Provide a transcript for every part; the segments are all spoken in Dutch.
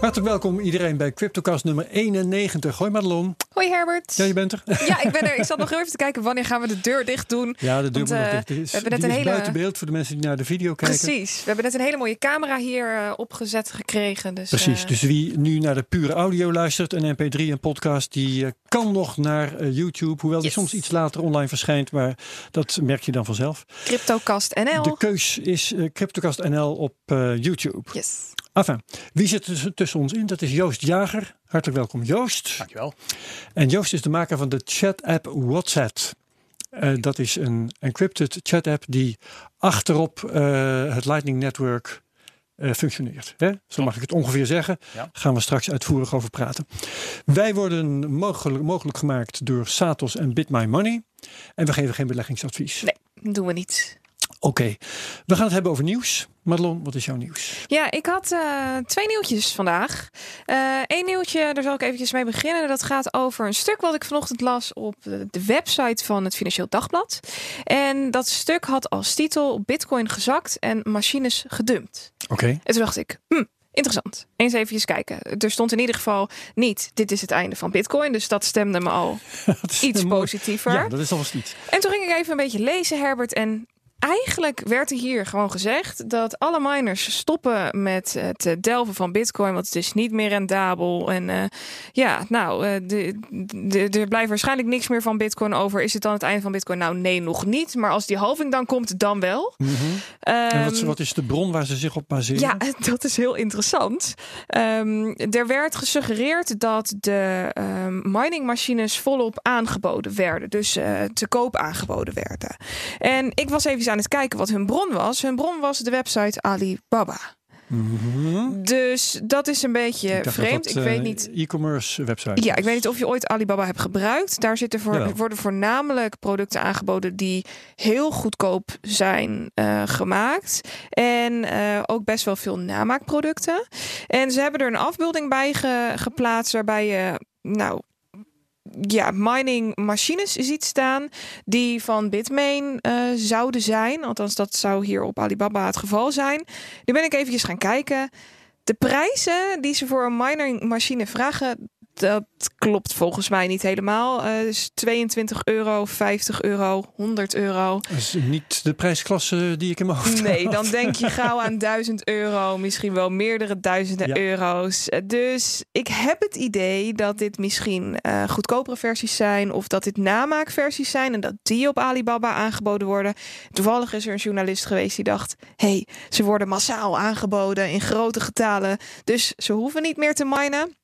Hartelijk welkom iedereen bij CryptoCast nummer 91. Hoi Madelon. Hoi Herbert. Ja, je bent er. Ja, ik ben er. Ik zat nog even te kijken wanneer gaan we de deur dicht doen. Ja, de deur moet nog eh, dicht. Is, we hebben net een hele- buiten beeld voor de mensen die naar de video kijken. Precies. We hebben net een hele mooie camera hier eh, opgezet gekregen. Dus, Precies, eh, dus wie nu naar de pure audio luistert, een mp3 en podcast, die kan nog naar YouTube. Hoewel die Yes. soms iets later online verschijnt, maar dat merk je dan vanzelf. Cryptocast NL. De keus is CryptoCast NL op YouTube. Yes. Enfin, wie zit tussen ons in? Dat is Joost Jager. Hartelijk welkom Joost. Dankjewel. En Joost is de maker van de chat-app WhatsApp. Eh, dat is een encrypted chat-app die achterop eh, het Lightning Network eh, functioneert. Hè? Zo mag ik het ongeveer zeggen. Ja. Gaan we straks uitvoerig over praten. Wij worden mogelijk, mogelijk gemaakt door Satos en Bit My Money. En we geven geen beleggingsadvies. Nee, dat doen we niet. Oké, we gaan het hebben over nieuws. Madelon, wat is jouw nieuws? Ja, ik had eh, twee nieuwtjes vandaag. Eén nieuwtje, daar zal ik eventjes mee beginnen. Dat gaat over een stuk wat ik vanochtend las op de website van het Financieel Dagblad. En dat stuk had als titel Bitcoin gezakt en machines gedumpt. Oké. En toen dacht ik, hm, interessant. Eens eventjes kijken. Er stond in ieder geval niet, dit is het einde van Bitcoin. Dus dat stemde me al iets positiever. Ja, dat is alvast iets. En toen ging ik even een beetje lezen, Herbert. En eigenlijk werd er hier gewoon gezegd dat alle miners stoppen met het eh, delven van Bitcoin. Want het is niet meer rendabel. En eh, ja, nou, eh, de, de, er blijft waarschijnlijk niks meer van Bitcoin over. Is het dan het einde van Bitcoin? Nou, nee, nog niet. Maar als die halving dan komt, dan wel. Mhm. En wat, Ehm, wat is de bron waar ze zich op baseren? ja, dat is heel interessant. Ehm, er werd gesuggereerd dat de ehm, miningmachines volop aangeboden werden. Dus te koop aangeboden werden. En ik was even aan het kijken wat hun bron was. Hun bron was de website Alibaba. Mhm. Dus dat is een beetje Ik vreemd. dat, ik eh, weet niet. E-commerce website. Ja, ik weet niet of je ooit Alibaba hebt gebruikt. Daar zitten voor, worden voornamelijk producten aangeboden die heel goedkoop zijn eh, gemaakt. En eh, ook best wel veel namaakproducten. En ze hebben er een afbeelding bij ge- geplaatst waarbij je, nou. Ja, mining machines ziet staan die van Bitmain eh, zouden zijn. Althans, dat zou hier op Alibaba het geval zijn. Nu ben ik eventjes gaan kijken. De prijzen die ze voor een mining machine vragen, dat klopt volgens mij niet helemaal. Eh dus 22 euro, 50 euro, 100 euro. Dat is niet de prijsklasse die ik in mijn hoofd Nee, had. dan denk je gauw aan 1000 euro, misschien wel meerdere duizenden Ja. euro's. Eh, Dus ik heb het idee dat dit misschien eh, goedkopere versies zijn of dat dit namaakversies zijn en dat die op Alibaba aangeboden worden. Toevallig is er een journalist geweest die dacht: hey, ze worden massaal aangeboden in grote getalen, dus ze hoeven niet meer te minen.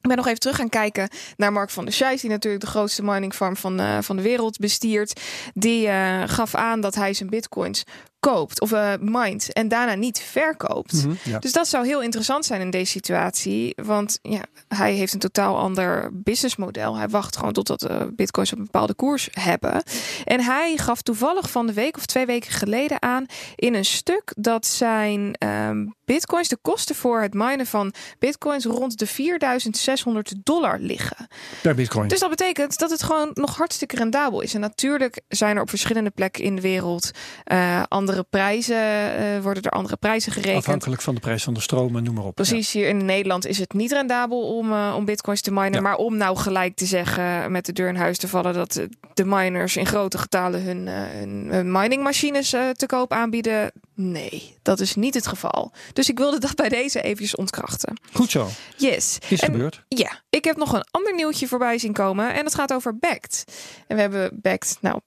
Ik ben nog even terug gaan kijken naar Mark van der Scheijs, die natuurlijk de grootste mining farm van, eh, van de wereld bestiert. Die eh, gaf aan dat hij zijn bitcoins koopt of eh mindt en daarna niet verkoopt. Mhm, ja. Dus dat zou heel interessant zijn in deze situatie. Want ja, hij heeft een totaal ander businessmodel. Hij wacht gewoon totdat uh, bitcoins op een bepaalde koers hebben. En hij gaf toevallig van de week of twee weken geleden aan in een stuk dat zijn ehm, bitcoins, de kosten voor het minen van bitcoins rond de 4600 dollar liggen. Per bitcoin. Dus dat betekent dat het gewoon nog hartstikke rendabel is. En natuurlijk zijn er op verschillende plekken in de wereld eh, andere prijzen, eh, worden er andere prijzen gerekend. Afhankelijk van de prijs van de stroom en noem maar op. Precies, hier in Nederland is het niet rendabel om, eh, om bitcoins te minen. Ja. Maar om nou gelijk te zeggen, met de deur in huis te vallen, dat eh, de miners in grote getalen hun, eh, hun, hun miningmachines eh, te koop aanbieden. Nee, dat is niet het geval. Dus ik wilde dat bij deze eventjes ontkrachten. Goed zo. Yes. Is En- gebeurd. ja, ik heb nog een ander nieuwtje voorbij zien komen. En dat gaat over Backed. En we hebben Backed, nou,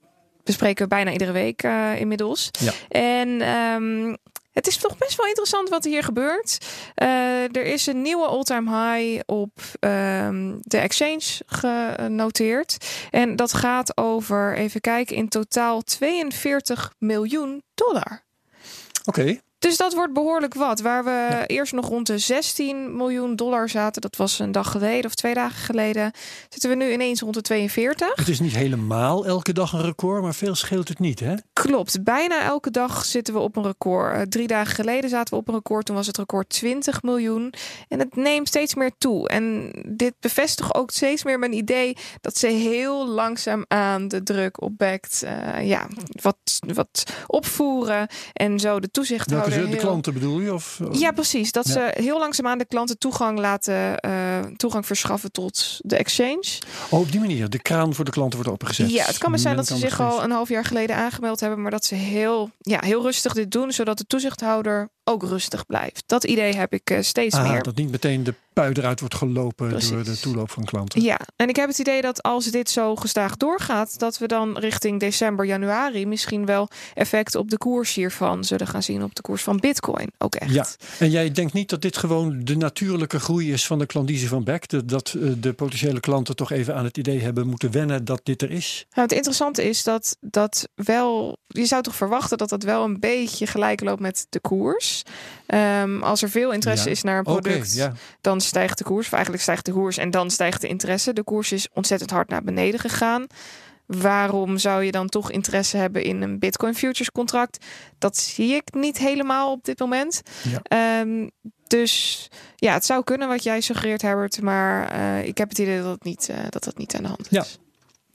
bespreken we bijna iedere week eh, inmiddels. Ja. En ehm, het is toch best wel interessant wat er hier gebeurt. Eh, er is een nieuwe all-time high op ehm, de exchange genoteerd. En dat gaat over, even kijken, in totaal 42 miljoen dollar. Oké. Dus dat wordt behoorlijk wat. Waar we Ja. eerst nog rond de 16 miljoen dollar zaten, dat was een dag geleden of twee dagen geleden, zitten we nu ineens rond de 42. Het is niet helemaal elke dag een record, maar veel scheelt het niet, hè? Klopt, bijna elke dag zitten we op een record. Eh, drie dagen geleden zaten we op een record, toen was het record 20 miljoen. En het neemt steeds meer toe. En dit bevestigt ook steeds meer mijn idee dat ze heel langzaam aan de druk op Backed, eh, ja, wat, wat opvoeren. En zo de toezichthouders de heel... klanten bedoel je? Of, Ja, precies. Dat Ja. ze heel langzaamaan de klanten toegang laten, eh, toegang verschaffen tot de exchange. Oh, op die manier. De kraan voor de klanten wordt opengezet. Ja, het kan maar zijn dat ze zich al een half jaar geleden aangemeld hebben, maar dat ze heel, ja, heel rustig dit doen, zodat de toezichthouder ook rustig blijft. Dat idee heb ik eh, steeds Ah, meer. dat niet meteen de pui eruit wordt gelopen door de toeloop van klanten. Ja, en ik heb het idee dat als dit zo gestaag doorgaat, dat we dan richting december, januari misschien wel effect op de koers hiervan zullen gaan zien, op de koers van Bitcoin ook echt. Ja, en jij denkt niet dat dit gewoon de natuurlijke groei is van de klandizie van Beck? Dat, dat eh, de potentiële klanten toch even aan het idee hebben moeten wennen dat dit er is? Nou, het interessante is dat dat wel. Je zou toch verwachten dat dat wel een beetje gelijk loopt met de koers. Ehm, als er veel interesse Ja. is naar een product, ja. dan stijgt de koers. Of eigenlijk stijgt de koers en dan stijgt de interesse. De koers is ontzettend hard naar beneden gegaan. Waarom zou je dan toch interesse hebben in een Bitcoin futures contract? Dat zie ik niet helemaal op dit moment. Ja. Ehm, dus ja, het zou kunnen wat jij suggereert, Herbert. Maar eh, ik heb het idee dat het niet, eh, dat dat niet aan de hand is. Ja.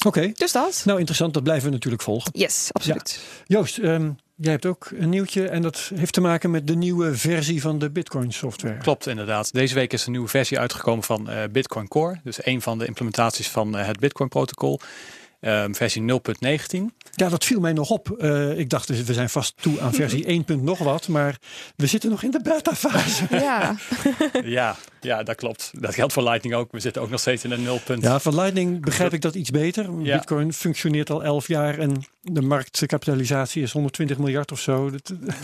Oké, Dus dat. nou interessant. Dat blijven we natuurlijk volgen. Yes, absoluut. Joost, ehm, jij hebt ook een nieuwtje en dat heeft te maken met de nieuwe versie van de Bitcoin software. Klopt, inderdaad. Deze week is een nieuwe versie uitgekomen van eh, Bitcoin Core. Dus een van de implementaties van eh, het Bitcoin protocol. Ehm, versie 0.19. Ja, dat viel mij nog op. Eh, ik dacht, we zijn vast toe aan versie 1. punt nog wat, maar we zitten nog in de beta-fase. Ja, ja, ja, dat klopt. Dat geldt voor Lightning ook. We zitten ook nog steeds in een 0. Ja, van Lightning begrijp ik dat iets beter. Ja. Bitcoin functioneert al 11 jaar en de marktkapitalisatie is 120 miljard of zo.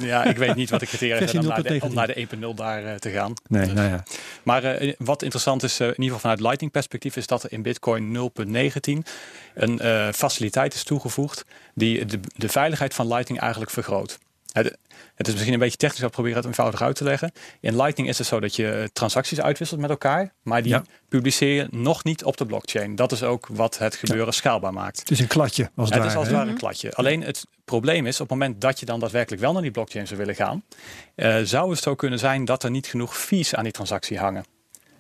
Ja, ik weet niet wat de criteria Versie zijn om naar de, 0.19. om naar de 1.0 daar eh, te gaan. nee, Dus- nou ja. Maar eh, wat interessant is, eh, in ieder geval vanuit Lightning perspectief, is dat er in Bitcoin 0.19 een faciliteit is toegevoegd die de, de veiligheid van Lightning eigenlijk vergroot. Het, het is misschien een beetje technisch, ik probeer het eenvoudig uit te leggen. In Lightning is het zo dat je eh, transacties uitwisselt met elkaar, maar die Ja. publiceer je nog niet op de blockchain. Dat is ook wat het gebeuren schaalbaar maakt. Het is een kladje als het, Het is als het ware een kladje. Alleen het probleem is, op het moment dat je dan daadwerkelijk wel naar die blockchain zou willen gaan, eh, zou het zo kunnen zijn dat er niet genoeg fees aan die transactie hangen.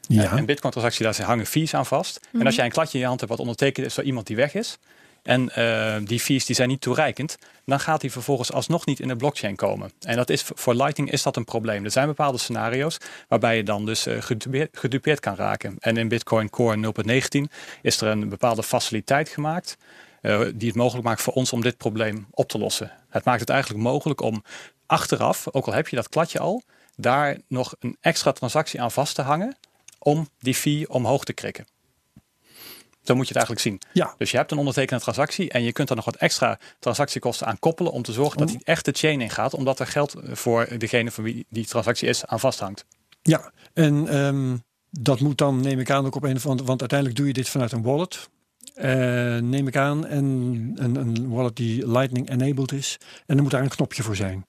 Ja. Een Bitcoin-transactie, daar hangen fees aan vast. En als jij een kladje in je hand hebt wat ondertekend is door iemand die weg is, en eh, die fees die zijn niet toereikend, dan gaat die vervolgens alsnog niet in de blockchain komen. En dat is voor Lightning is dat een probleem. Er zijn bepaalde scenario's waarbij je dan dus gedupeerd, gedupeerd kan raken. En in Bitcoin Core 0.19 is er een bepaalde faciliteit gemaakt. eh, die het mogelijk maakt voor ons om dit probleem op te lossen. Het maakt het eigenlijk mogelijk om achteraf, ook al heb je dat kladje al, daar nog een extra transactie aan vast te hangen om die fee omhoog te krikken. Zo moet je het eigenlijk zien. Ja. Dus je hebt een ondertekende transactie en je kunt er nog wat extra transactiekosten aan koppelen om te zorgen dat die echt de chain ingaat, omdat er geld voor degene voor wie die transactie is aan vasthangt. Ja, en ehm, dat moet dan, neem ik aan, ook op een of andere... Want uiteindelijk doe je dit vanuit een wallet. Eh, neem ik aan. En een, een wallet die Lightning enabled is. En er moet daar een knopje voor zijn.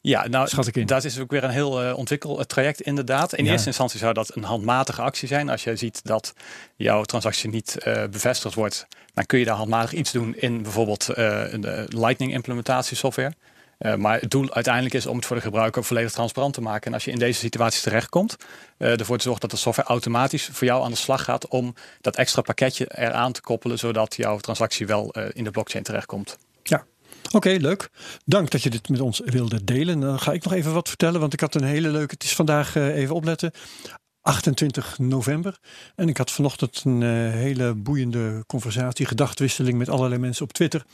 Ja, nou, Schat ik in. dat is ook weer een heel uh, ontwikkeltraject inderdaad. In Ja. eerste instantie zou dat een handmatige actie zijn. Als je ziet dat jouw transactie niet uh, bevestigd wordt, dan kun je daar handmatig iets doen in bijvoorbeeld uh, de Lightning implementatiesoftware. Uh, maar het doel uiteindelijk is om het voor de gebruiker volledig transparant te maken. En als je in deze situatie terechtkomt, uh, ervoor te zorgen dat de software automatisch voor jou aan de slag gaat om dat extra pakketje eraan te koppelen, zodat jouw transactie wel uh, in de blockchain terechtkomt. Ja, Oké, okay, leuk. Dank dat je dit met ons wilde delen. Dan ga ik nog even wat vertellen, want ik had een hele leuke. Het is vandaag uh, even opletten. 28 november. En ik had vanochtend een uh, hele boeiende conversatie, gedachtwisseling met allerlei mensen op Twitter.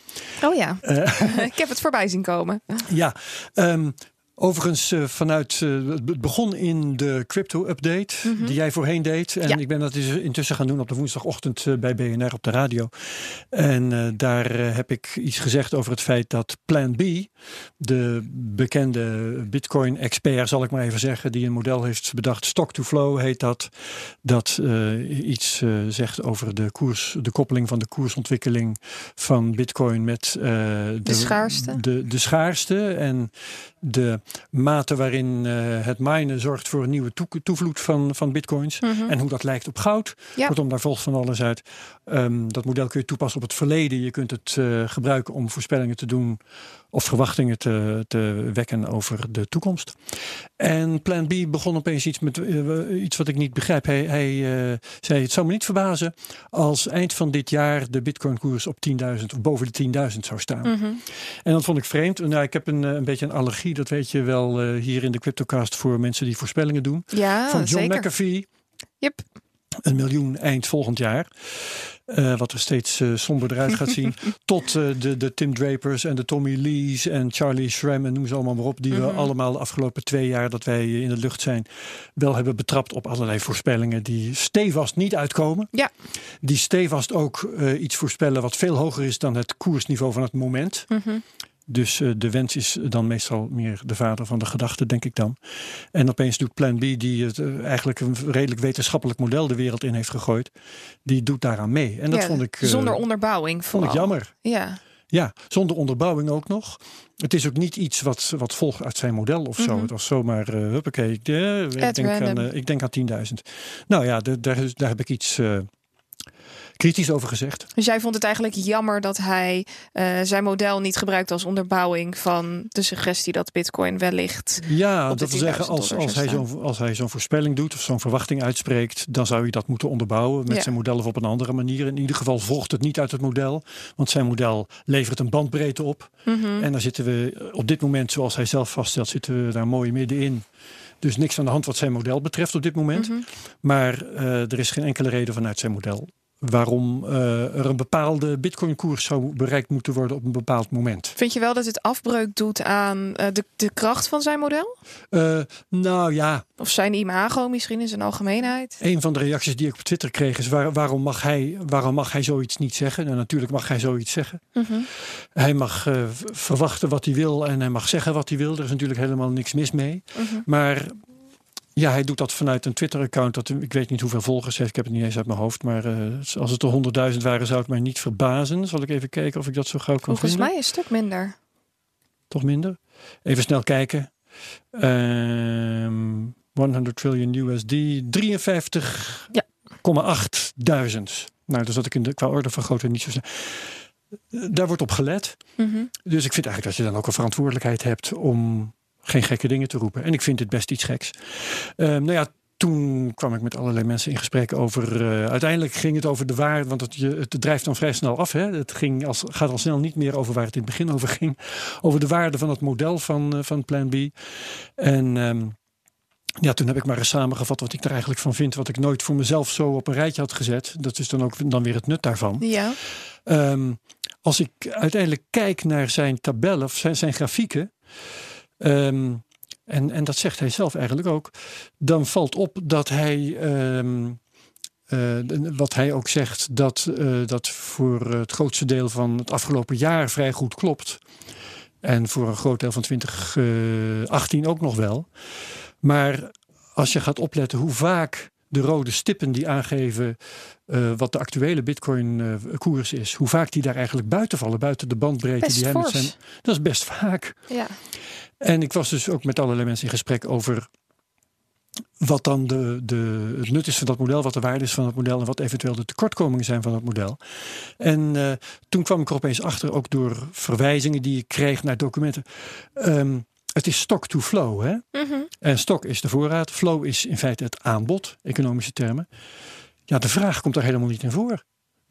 Oh ja, uh, ik heb het voorbij zien komen. Ja, um, Overigens, uh, vanuit uh, het begon in de crypto-update mm -hmm. die jij voorheen deed. En ja. ik ben dat intussen gaan doen op de woensdagochtend uh, bij BNR op de radio. En daar heb ik iets gezegd over het feit dat Plan B, de bekende Bitcoin-expert, zal ik maar even zeggen, die een model heeft bedacht, Stock to Flow heet dat, dat iets zegt over de koers, de koppeling van de koersontwikkeling van Bitcoin met de, de schaarste. De, de schaarste en de mate waarin uh, het minen zorgt voor een nieuwe toe toevloed van, van bitcoins. Mhm. Mm -hmm. En hoe dat lijkt op goud. Ja. Kortom, daar volgt van alles uit. Um, dat model kun je toepassen op het verleden. Je kunt het uh, gebruiken om voorspellingen te doen of verwachtingen te, te wekken over de toekomst. En Plan B begon opeens iets met eh, iets wat ik niet begrijp. Hij, hij eh, zei: Het zou me niet verbazen als eind van dit jaar de Bitcoin-koers op 10.000 of boven de 10.000 zou staan. Mhm. En dat vond ik vreemd. Nou, ik heb een, eh, een beetje een allergie, dat weet je wel hier in de Cryptocast voor mensen die voorspellingen doen. Ja, Van John zeker. McAfee. Yep. Een miljoen eind volgend jaar. Eh, wat er steeds eh, somberder uit gaat zien. Tot eh, de, de Tim Drapers en de Tommy Lees en Charlie Schramm en noem ze allemaal maar op. Die we Mhm. allemaal de afgelopen twee jaar dat wij in de lucht zijn. wel hebben betrapt op allerlei voorspellingen die stevast niet uitkomen. Ja. Die stevast ook iets voorspellen wat veel hoger is dan het koersniveau van het moment. Mhm. Dus eh, de wens is dan meestal meer de vader van de gedachte, denk ik dan. En opeens doet Plan B, die het, eh, eigenlijk een redelijk wetenschappelijk model de wereld in heeft gegooid, die doet daaraan mee. En dat Ja, vond ik, eh, Zonder onderbouwing. vond ik vooral. jammer. Ja. Ja, zonder onderbouwing ook nog. Het is ook niet iets wat, wat volgt uit zijn model of zo. Mhm. Het was zomaar, eh huppakee, ik, ik, denk aan, ik denk aan 10.000. Nou ja, daar, daar heb ik iets kritisch over gezegd. Dus jij vond het eigenlijk jammer dat hij eh, zijn model niet gebruikt als onderbouwing van de suggestie dat Bitcoin wellicht. Ja, dat wil zeggen, 10.000 als, als, hij zo'n, als hij zo'n voorspelling doet of zo'n verwachting uitspreekt, dan zou je dat moeten onderbouwen met Ja. zijn model of op een andere manier. In ieder geval volgt het niet uit het model, want zijn model levert een bandbreedte op. Mhm. En daar zitten we op dit moment, zoals hij zelf vaststelt, zitten we daar mooi middenin. Dus niks aan de hand wat zijn model betreft op dit moment. Mhm. Maar eh, er is geen enkele reden vanuit zijn model waarom eh, er een bepaalde bitcoin-koers zou bereikt moeten worden op een bepaald moment. Vind je wel dat het afbreuk doet aan eh, de, de kracht van zijn model? Eh, nou ja, Of zijn imago misschien in zijn algemeenheid? een van de reacties die ik op Twitter kreeg is: waar- waarom, mag hij, waarom mag hij zoiets niet zeggen? Nou, natuurlijk mag hij zoiets zeggen. Mhm. Hij mag verwachten wat hij wil en hij mag zeggen wat hij wil. Er is natuurlijk helemaal niks mis mee. Mhm. Maar ja, hij doet dat vanuit een Twitter-account. Dat ik weet niet hoeveel volgers heeft. Ik heb het niet eens uit mijn hoofd. Maar eh, als het er honderdduizend waren, zou het mij niet verbazen. Zal ik even kijken of ik dat zo gauw kan Volgens vinden? mij een stuk minder. Toch minder? Even snel kijken. Ehm 100 trillion USD. 53,8 duizend. Nou, dus dat ik in de, qua orde van grootte niet zo snel. Eh, Daar wordt op gelet. Mhm. Dus ik vind eigenlijk dat je dan ook een verantwoordelijkheid hebt om geen gekke dingen te roepen. En ik vind het best iets geks. Ehm, nou ja, toen kwam ik met allerlei mensen in gesprek over. eh, uiteindelijk ging het over de waarde, want het, het drijft dan vrij snel af. Hè? Het ging als, gaat al snel niet meer over waar het in het begin over ging. Over de waarde van het model van, eh, van Plan B. En. ehm, ja, toen heb ik maar eens samengevat wat ik er eigenlijk van vind. Wat ik nooit voor mezelf zo op een rijtje had gezet. Dat is dan ook dan weer het nut daarvan. Ja. Ehm, als ik uiteindelijk kijk naar zijn tabellen of zijn, zijn grafieken. Ehm, en, en dat zegt hij zelf eigenlijk ook. Dan valt op dat hij. ehm, eh, wat hij ook zegt, dat eh, dat voor het grootste deel van het afgelopen jaar vrij goed klopt. En voor een groot deel van 2018 ook nog wel. Maar als je gaat opletten hoe vaak de rode stippen die aangeven eh, wat de actuele Bitcoin-koers is, hoe vaak die daar eigenlijk buiten vallen, buiten de bandbreedte Best die hij met zijn. Dat is best vaak. Ja. En ik was dus ook met allerlei mensen in gesprek over wat dan de, de, het nut is van dat model, wat de waarde is van het model en wat eventueel de tekortkomingen zijn van het model. En eh, toen kwam ik er opeens achter, ook door verwijzingen die ik kreeg naar documenten. Ehm, het is stock to flow. Hè? Mhm. En stok is de voorraad, flow is in feite het aanbod, economische termen. Ja, de vraag komt daar helemaal niet in voor.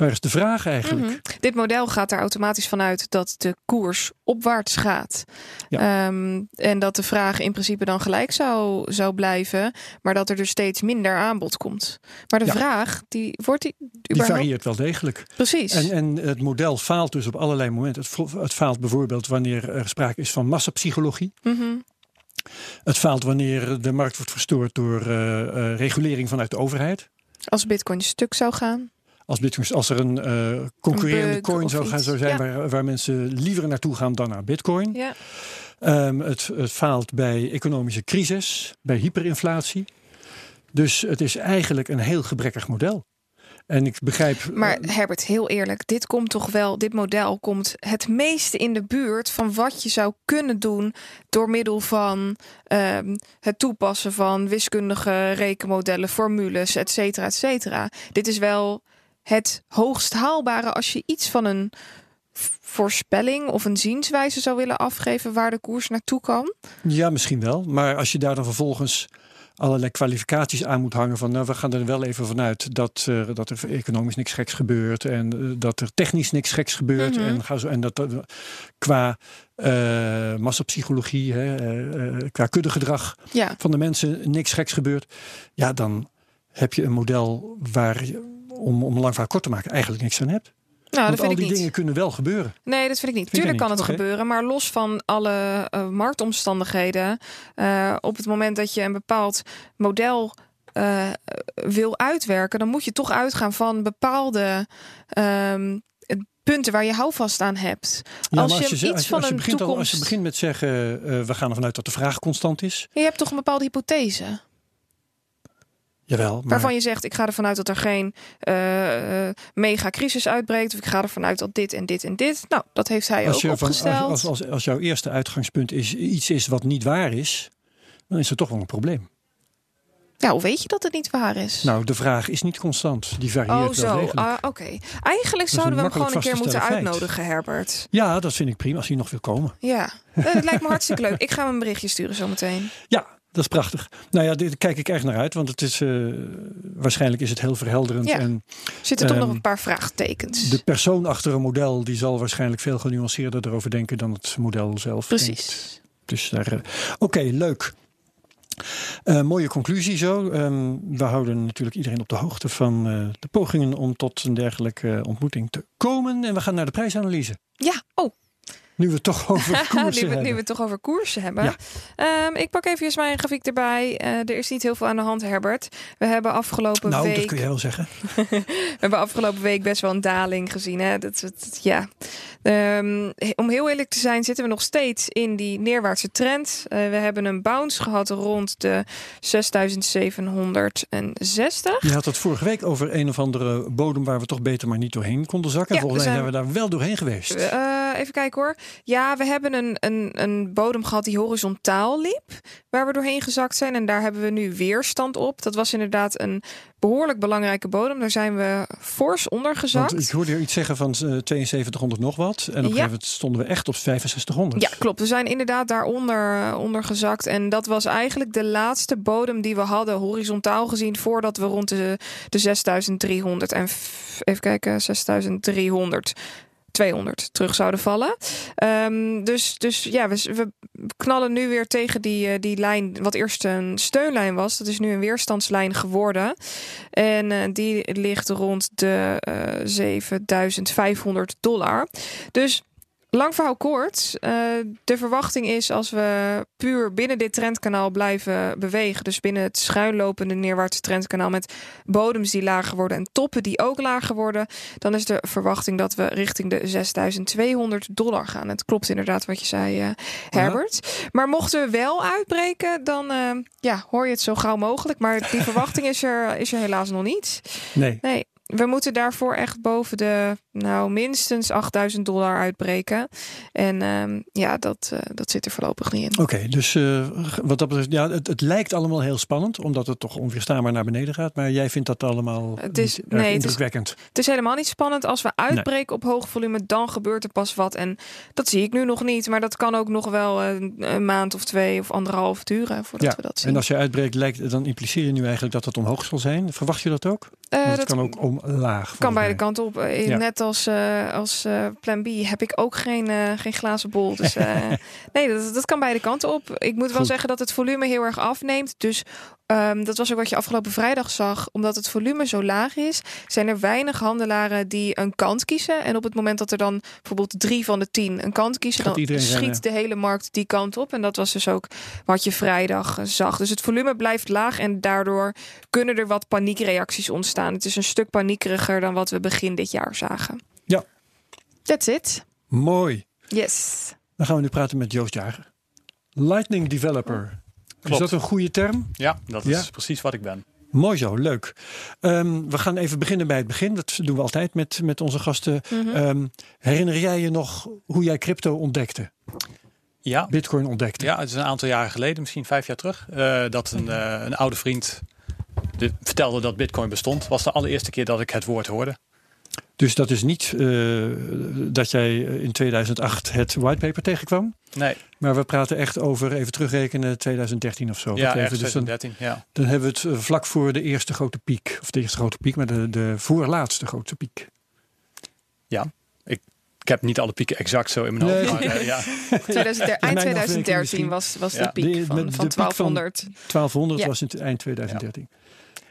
Waar is de vraag eigenlijk? Mhm. Dit model gaat er automatisch vanuit dat de koers opwaarts gaat. Ehm, en dat de vraag in principe dan gelijk zou, zou blijven, maar dat er dus steeds minder aanbod komt. Maar de Ja. vraag, die wordt die Die varieert wel degelijk. Precies. En, en het model faalt dus op allerlei momenten. Het, het faalt bijvoorbeeld wanneer er sprake is van massapsychologie. Mhm. Het faalt wanneer de markt wordt verstoord door eh, eh, regulering vanuit de overheid. Als bitcoin stuk zou gaan. Als, bitcoins, als er een eh, concurrerende coin zou, gaan, zou zijn ja. waar, waar mensen liever naartoe gaan dan naar bitcoin. Ja. Ehm, het, het faalt bij economische crisis, bij hyperinflatie. Dus het is eigenlijk een heel gebrekkig model. En ik begrijp. Maar eh, Herbert, heel eerlijk, dit komt toch wel, dit model komt het meeste in de buurt van wat je zou kunnen doen door middel van ehm, het toepassen van wiskundige rekenmodellen, formules, et cetera, et cetera. Dit is wel het hoogst haalbare als je iets van een voorspelling of een zienswijze zou willen afgeven waar de koers naartoe kan? Ja, misschien wel. Maar als je daar dan vervolgens allerlei kwalificaties aan moet hangen van nou, we gaan er wel even vanuit dat, uh, dat er economisch niks geks gebeurt en uh, dat er technisch niks geks gebeurt Mhm. en, ga zo, en dat uh, qua uh, massapsychologie, hè, qua kuddegedrag Ja. van de mensen niks geks gebeurt, ja, dan heb je een model waar je, om, om lang verhaal kort te maken, eigenlijk niks aan hebt. Nou, Want dat al vind die ik niet. dingen kunnen wel gebeuren. Nee, dat vind ik niet. Vind Tuurlijk kan het gebeuren, maar los van alle eh, marktomstandigheden, eh, op het moment dat je een bepaald model eh, wil uitwerken, dan moet je toch uitgaan van bepaalde ehm, punten waar je houvast aan hebt. Ja, Als je iets als je, van als je een begint al, als je toekomst- begint met zeggen, we gaan ervan uit dat de vraag constant is. Je hebt toch een bepaalde hypothese Jawel, maar waarvan je zegt: ik ga ervan uit dat er geen eh, mega crisis uitbreekt, of ik ga ervan uit dat dit en dit en dit. Nou, dat heeft hij als, ook je van, als, opgesteld. als, als, als jouw eerste uitgangspunt is, iets is wat niet waar is, dan is er toch wel een probleem. Ja, hoe weet je dat het niet waar is? Nou, de vraag is niet constant. Die varieert Oh, wel zo. degelijk. Ah, Oké. Eigenlijk zouden we hem gewoon een keer moeten feit. uitnodigen, Herbert. Ja, dat vind ik prima als hij nog wil komen. Ja, Eh, het lijkt me hartstikke leuk. Ik ga hem een berichtje sturen zometeen. Ja, dat is prachtig. Nou ja, dit kijk ik echt naar uit, want het is eh, waarschijnlijk is het heel verhelderend. Ja. En Er zitten toch Ehm, nog een paar vraagtekens. de persoon achter een model die zal waarschijnlijk veel genuanceerder erover denken dan het model zelf. denkt. Precies. Dus daar. eh, Oké, leuk. Eh, mooie conclusie zo. Ehm, we houden natuurlijk iedereen op de hoogte van de pogingen om tot een dergelijke ontmoeting te komen. En we gaan naar de prijsanalyse. Ja, oh, Nu we het toch over koersen we, nu we hebben. toch over koersen hebben. Ja. Ik pak even mijn grafiek erbij. Eh, er is niet heel veel aan de hand, Herbert. We hebben afgelopen Nou, week... dat kun je wel zeggen. We hebben afgelopen week best wel een daling gezien. Hè? Dat, dat, ja. Ehm, om heel eerlijk te zijn, zitten we nog steeds in die neerwaartse trend. Eh, we hebben een bounce gehad rond de 6760. Je had het vorige week over een of andere bodem waar we toch beter maar niet doorheen konden zakken. Ja, Volgens mij zijn we daar wel doorheen geweest. Eh, even kijken hoor. Ja, we hebben een, een, een bodem gehad die horizontaal liep. Waar we doorheen gezakt zijn. En daar hebben we nu weerstand op. Dat was inderdaad een behoorlijk belangrijke bodem. Daar zijn we fors onder gezakt. Want ik hoorde je iets zeggen van eh, 7200 nog wat. En op een Ja. gegeven moment stonden we echt op 6500. Ja, klopt. We zijn inderdaad daaronder eh, onder gezakt. En dat was eigenlijk de laatste bodem die we hadden, horizontaal gezien, voordat we rond de, de 6300 en even kijken, 6300. 200 terug zouden vallen. Ehm, dus, dus ja, we, knallen nu weer tegen die, eh, die lijn, wat eerst een steunlijn was. Dat is nu een weerstandslijn geworden. En eh, die ligt rond de eh 7500 dollar. Dus Lang verhaal kort. eh, de verwachting is als we puur binnen dit trendkanaal blijven bewegen. Dus binnen het schuinlopende neerwaartse trendkanaal met bodems die lager worden en toppen die ook lager worden. Dan is de verwachting dat we richting de 6200 dollar gaan. Het klopt inderdaad wat je zei, eh, Herbert. Maar mochten we wel uitbreken, dan eh, ja, hoor je het zo gauw mogelijk. Maar die verwachting is er, is er helaas nog niet. Nee. Nee, we moeten daarvoor echt boven de, nou, minstens 8000 dollar uitbreken. En ehm, ja, dat, eh, dat zit er voorlopig niet in. Oké, dus eh, wat dat betreft, ja, het, het lijkt allemaal heel spannend, omdat het toch onweerstaanbaar naar beneden gaat. Maar jij vindt dat allemaal Het is- nee, het is- indrukwekkend. Het is helemaal niet spannend. Als we uitbreken op hoog volume, dan gebeurt er pas wat. En dat zie ik nu nog niet. Maar dat kan ook nog wel een, een maand of twee of anderhalf duren voordat Ja, we dat zien. En als je uitbreekt, lijkt, dan impliceer je nu eigenlijk dat het omhoog zal zijn. Verwacht je dat ook? Eh, het dat kan ook omlaag. kan beide kanten op. Eh, Ja. Net als, eh, als eh, plan B heb ik ook geen, eh, geen glazen bol. Dus nee, dat, dat kan beide kanten op. Ik moet wel zeggen dat het volume heel erg afneemt. Dus ehm, dat was ook wat je afgelopen vrijdag zag. Omdat het volume zo laag is, zijn er weinig handelaren die een kant kiezen. En op het moment dat er dan bijvoorbeeld drie van de tien een kant kiezen, dan schiet de hele markt die kant op. En dat was dus ook wat je vrijdag zag. Dus het volume blijft laag en daardoor kunnen er wat paniekreacties ontstaan. Het is een stuk paniekeriger dan wat we begin dit jaar zagen. Ja. That's it. Mooi. Yes. Dan gaan we nu praten met Joost Jager. Lightning Developer. Is dat een goede term? Ja, dat Ja. is precies wat ik ben. Mooi zo, leuk. Ehm, we gaan even beginnen bij het begin. Dat doen we altijd met, met onze gasten. Mhm. Ehm, herinner jij je nog hoe jij crypto ontdekte? Ja, Bitcoin ontdekte? ja, het is een aantal jaren geleden, misschien vijf jaar terug, eh, dat een, eh, een oude vriend dit vertelde dat Bitcoin bestond. Was de allereerste keer dat ik het woord hoorde. Dus dat is niet uh, dat jij in 2008 het whitepaper tegenkwam. Nee. Maar we praten echt over, even terugrekenen, 2013 of zo. Ja, even, dus 2013, dan, ja. Dan hebben we het vlak voor de eerste grote piek. Of de eerste grote piek, maar de, de voorlaatste grote piek. Ja, ik, ik heb niet alle pieken exact zo in mijn hoofd. Maar, uh, ja. 2013, eind 2013 was, was de piek de, van, de, van 1200. Van 1200 ja. was in eind 2013.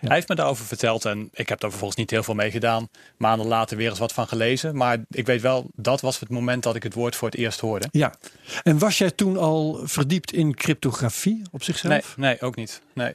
Ja. Hij heeft me daarover verteld en ik heb daar vervolgens niet heel veel mee gedaan. Maanden later weer eens wat van gelezen. Maar ik weet wel, dat was het moment dat ik het woord voor het eerst hoorde. Ja. En was jij toen al verdiept in cryptografie op zichzelf? Nee, nee ook niet. Nee.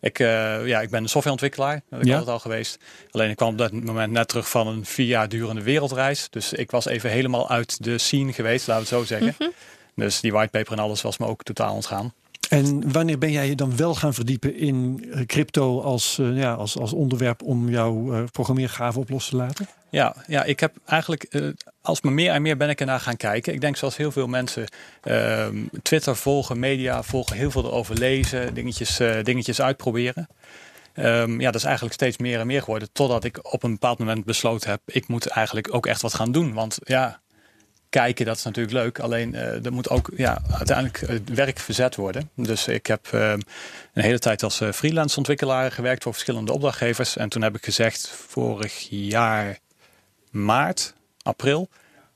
Ik, uh, ja, ik ben een softwareontwikkelaar, dat ik ja. altijd al geweest. Alleen ik kwam op dat moment net terug van een vier jaar durende wereldreis. Dus ik was even helemaal uit de scene geweest, laten we het zo zeggen. Mm -hmm. Dus die whitepaper en alles was me ook totaal ontgaan. En wanneer ben jij je dan wel gaan verdiepen in crypto als, uh, ja, als, als onderwerp om jouw uh, programmeergave op te laten? Ja, ja ik heb eigenlijk, als me meer en meer ben ik ernaar gaan kijken. Ik denk zoals heel veel mensen ehm, Twitter volgen, media volgen, heel veel erover lezen, dingetjes, dingetjes uitproberen. Um, ja, dat is eigenlijk steeds meer en meer geworden. Totdat ik op een bepaald moment besloten heb, ik moet eigenlijk ook echt wat gaan doen. Want ja, kijken, dat is natuurlijk leuk. Alleen uh, er moet ook ja, uiteindelijk het werk verzet worden. Dus ik heb uh, een hele tijd als freelance ontwikkelaar gewerkt voor verschillende opdrachtgevers. En toen heb ik gezegd vorig jaar maart, april,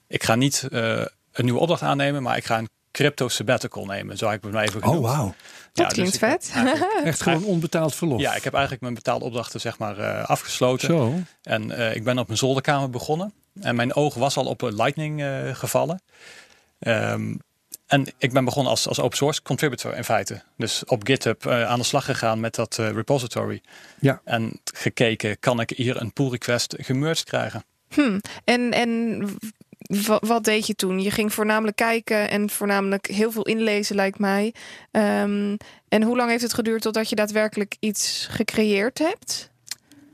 ik ga niet een nieuwe opdracht aannemen, maar ik ga een crypto sabbatical nemen. Zo heb ik het maar even genoemd. Oh, wauw. Dat ja, klinkt dus vet. Echt gewoon onbetaald verlof. Ja, ik heb eigenlijk mijn betaalde opdrachten zeg maar uh, afgesloten. Zo. En uh, ik ben op mijn zolderkamer begonnen. En mijn oog was al op Lightning uh, gevallen. Um, en ik ben begonnen als, als open source contributor in feite. Dus op GitHub aan de slag gegaan met dat repository. Ja. En gekeken, kan ik hier een pull request gemerged krijgen? Hmm. En, en wat, wat, deed je toen? Je ging voornamelijk kijken en voornamelijk heel veel inlezen, lijkt mij. Um, en hoe lang heeft het geduurd totdat je daadwerkelijk iets gecreëerd hebt?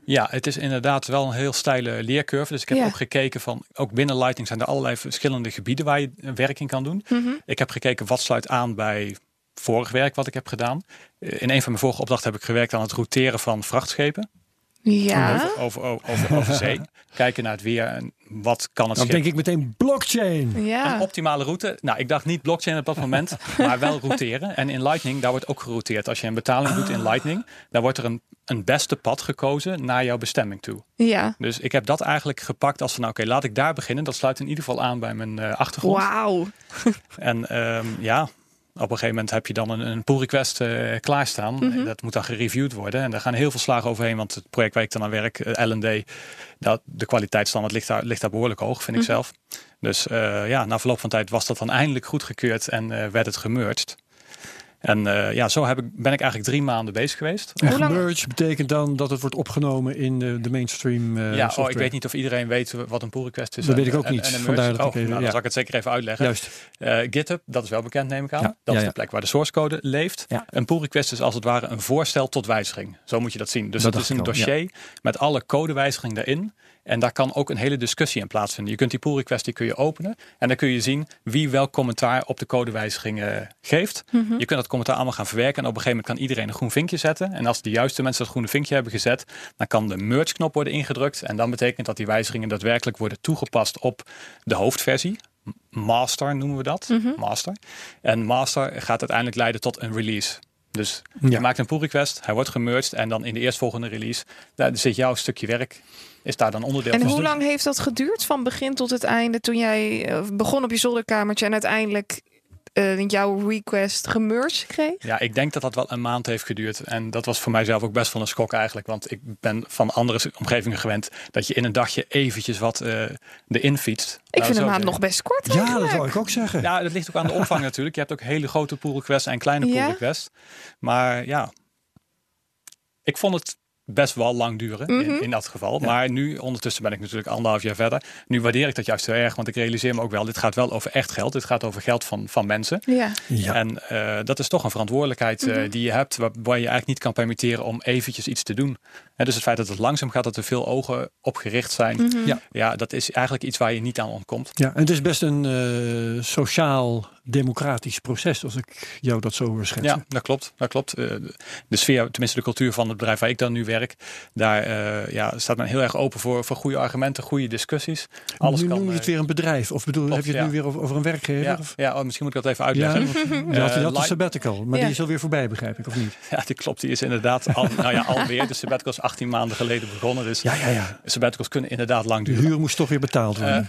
Ja, het is inderdaad wel een heel steile leercurve. Dus ik heb ja. ook gekeken van, ook binnen Lightning zijn er allerlei verschillende gebieden waar je werk in kan doen. Mm -hmm. Ik heb gekeken wat sluit aan bij vorig werk wat ik heb gedaan. In een van mijn vorige opdrachten heb ik gewerkt aan het routeren van vrachtschepen. Ja. Over, over, over, over zee. Kijken naar het weer en wat kan het Dan denk ik meteen blockchain. Ja. Een optimale route. Nou, ik dacht niet blockchain op dat moment, maar wel routeren. En in Lightning, daar wordt ook gerouteerd. Als je een betaling doet in Lightning, dan wordt er een, een beste pad gekozen naar jouw bestemming toe. Ja. Dus ik heb dat eigenlijk gepakt als van, nou, oké, laat ik daar beginnen. Dat sluit in ieder geval aan bij mijn uh, achtergrond. Wauw. en um, ja, op een gegeven moment heb je dan een, een pull request uh, klaarstaan. Mhm. Dat moet dan gereviewd worden. En daar gaan heel veel slagen overheen. Want het project waar ik dan aan werk, uh, L&D, dat, de kwaliteitsstandaard ligt daar, ligt daar behoorlijk hoog, vind Mhm. ik zelf. Dus uh, ja, na verloop van tijd was dat dan eindelijk goedgekeurd en werd het gemerged. En uh, ja, zo heb ik, ben ik eigenlijk drie maanden bezig geweest. En gemerged betekent dan dat het wordt opgenomen in de, de mainstream uh, Ja, software. oh, ik weet niet of iedereen weet wat een pull request is. Dat weet ik ook en, niet. En, Vandaar dat oh, ik even, nou, ja. dan zal ik het zeker even uitleggen. Juist. Uh, GitHub, dat is wel bekend neem ik aan. Ja. Dat Ja, is ja. de plek waar de source code leeft. Ja. Een pull request is als het ware een voorstel tot wijziging. Zo moet je dat zien. Dus Dat het is een dossier met alle codewijzigingen daarin. En daar kan ook een hele discussie in plaatsvinden. Je kunt die pull request die kun je openen. En dan kun je zien wie welk commentaar op de codewijzigingen geeft. Mhm. Je kunt dat commentaar allemaal gaan verwerken. En op een gegeven moment kan iedereen een groen vinkje zetten. En als de juiste mensen dat groene vinkje hebben gezet, dan kan de merge knop worden ingedrukt. En dan betekent dat die wijzigingen daadwerkelijk worden toegepast op de hoofdversie. Master noemen we dat. Mhm. Master. En master gaat uiteindelijk leiden tot een release. Dus Ja. je maakt een pull request, hij wordt gemerged en dan in de eerstvolgende release, daar zit jouw stukje werk, is daar dan onderdeel En van. hoe lang heeft dat geduurd van begin tot het einde toen jij eh, begon op je zolderkamertje en uiteindelijk eh, jouw request gemerged kreeg? Ja, ik denk dat dat wel een maand heeft geduurd. En dat was voor mijzelf ook best wel een schok eigenlijk. Want ik ben van andere omgevingen gewend dat je in een dagje eventjes wat eh erin fietst. Ik Nou, vind zo een maand nog best kort Ja, dat wou ik ook zeggen. Ja, dat ligt ook aan de omvang natuurlijk. Je hebt ook hele grote pull requests en kleine pull Ja? requests. Maar ja, ik vond het best wel lang duren Mhm. in, in dat geval. Maar nu, ondertussen ben ik natuurlijk anderhalf jaar verder. Nu waardeer ik dat juist heel erg, want ik realiseer me ook wel, dit gaat wel over echt geld. Dit gaat over geld van, van mensen. Ja. Ja. En eh, dat is toch een verantwoordelijkheid eh, Mhm. die je hebt, waar, waar je eigenlijk niet kan permitteren om eventjes iets te doen. Hè, dus het feit dat het langzaam gaat, dat er veel ogen op gericht zijn, Mhm. Ja. ja, dat is eigenlijk iets waar je niet aan ontkomt. Ja, en het is best een eh, sociaal democratisch proces, als ik jou dat zo hoor schetsen. Ja, dat klopt. Dat klopt. Eh, de sfeer, tenminste de cultuur van het bedrijf waar ik dan nu werk, daar eh, ja, staat men heel erg open voor, voor goede argumenten, goede discussies. Alles nu kan, noem je het weer een bedrijf, of bedoel, heb je het nu weer over, over een werkgever? Ja, of? ja oh, misschien moet ik dat even uitleggen. Ja, je had, je had een sabbatical, maar die is alweer voorbij, begrijp ik, of niet? Ja, die klopt. Die is inderdaad al, nou ja, alweer. De sabbatical is 18 maanden geleden begonnen, dus ja, ja, ja. sabbaticals kunnen inderdaad lang duren. De huur moest toch weer betaald worden.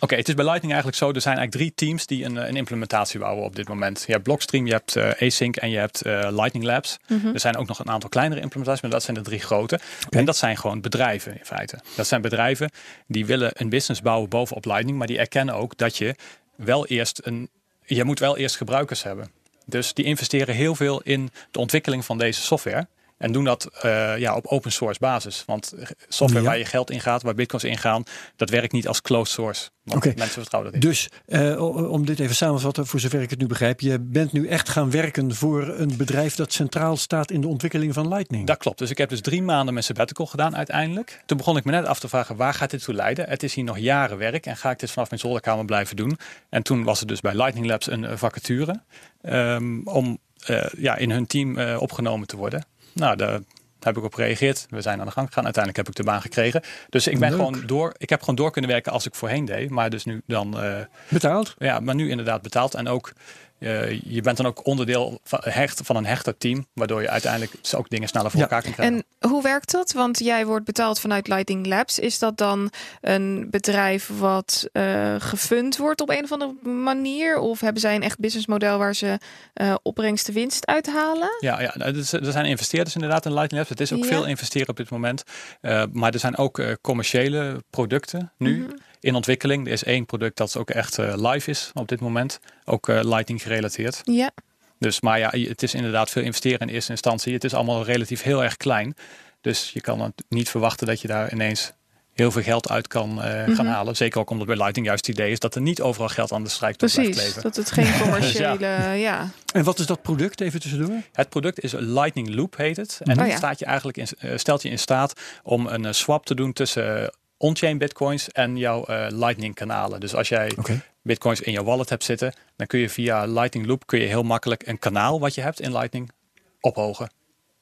Oké, het is bij Lightning eigenlijk zo. Er zijn eigenlijk drie teams die een, een implementatie bouwen op dit moment. Je hebt Blockstream, je hebt uh, Async en je hebt uh, Lightning Labs. Mhm. Er zijn ook nog een aantal kleinere implementaties, maar dat zijn de drie grote. En dat zijn gewoon bedrijven in feite. Dat zijn bedrijven die willen een business bouwen bovenop Lightning, maar die erkennen ook dat je wel eerst een, je moet wel eerst gebruikers hebben. Dus die investeren heel veel in de ontwikkeling van deze software. En doen dat uh, ja, op open source basis. Want software Ja. waar je geld in gaat, waar bitcoins ingaan, dat werkt niet als closed source. Oké. mensen vertrouwen dat niet. Dus eh, om dit even samen te vatten, voor zover ik het nu begrijp, je bent nu echt gaan werken voor een bedrijf dat centraal staat in de ontwikkeling van Lightning. Dat klopt. Dus ik heb dus drie maanden mijn sabbatical gedaan uiteindelijk. Toen begon ik me net af te vragen, waar gaat dit toe leiden? Het is hier nog jaren werk en ga ik dit vanaf mijn zolderkamer blijven doen? En toen was er dus bij Lightning Labs een eh, vacature ehm, om eh, ja, in hun team eh, opgenomen te worden. Nou, daar heb ik op gereageerd. We zijn aan de gang gegaan. Uiteindelijk heb ik de baan gekregen. Dus ik ben Leuk. gewoon door. Ik heb gewoon door kunnen werken als ik voorheen deed. Maar dus nu dan eh, Betaald? ja, maar nu inderdaad betaald. En ook, eh, je bent dan ook onderdeel van, hecht, van een hechter team. Waardoor je uiteindelijk ook dingen sneller voor Ja. elkaar kan krijgen. En hoe werkt dat? Want jij wordt betaald vanuit Lightning Labs. Is dat dan een bedrijf wat eh gefund wordt op een of andere manier? Of hebben zij een echt businessmodel waar ze eh opbrengst de winst uithalen? Ja, ja nou, dus, er zijn investeerders inderdaad in Lightning Labs. Het is ook Ja. veel investeren op dit moment. Maar er zijn ook commerciële producten nu Mhm. In ontwikkeling. Er is één product dat ook echt eh, live is op dit moment. Ook eh, Lightning gerelateerd. Ja, Dus, maar ja, het is inderdaad veel investeren in eerste instantie. Het is allemaal relatief heel erg klein. Dus je kan het niet verwachten dat je daar ineens heel veel geld uit kan eh, gaan Mhm. halen. Zeker ook omdat bij Lightning juist het idee is dat er niet overal geld aan de strijktocht blijft precies. kleven. Dat het geen commerciële... ja. En wat is dat product, even tussendoor? Het product is een Lightning Loop heet het. En Oh ja. staat je eigenlijk in, stelt je in staat om een swap te doen tussen on-chain bitcoins en jouw eh, Lightning kanalen. Dus als jij bitcoins in je wallet hebt zitten, dan kun je via Lightning Loop kun je heel makkelijk een kanaal wat je hebt in Lightning ophogen.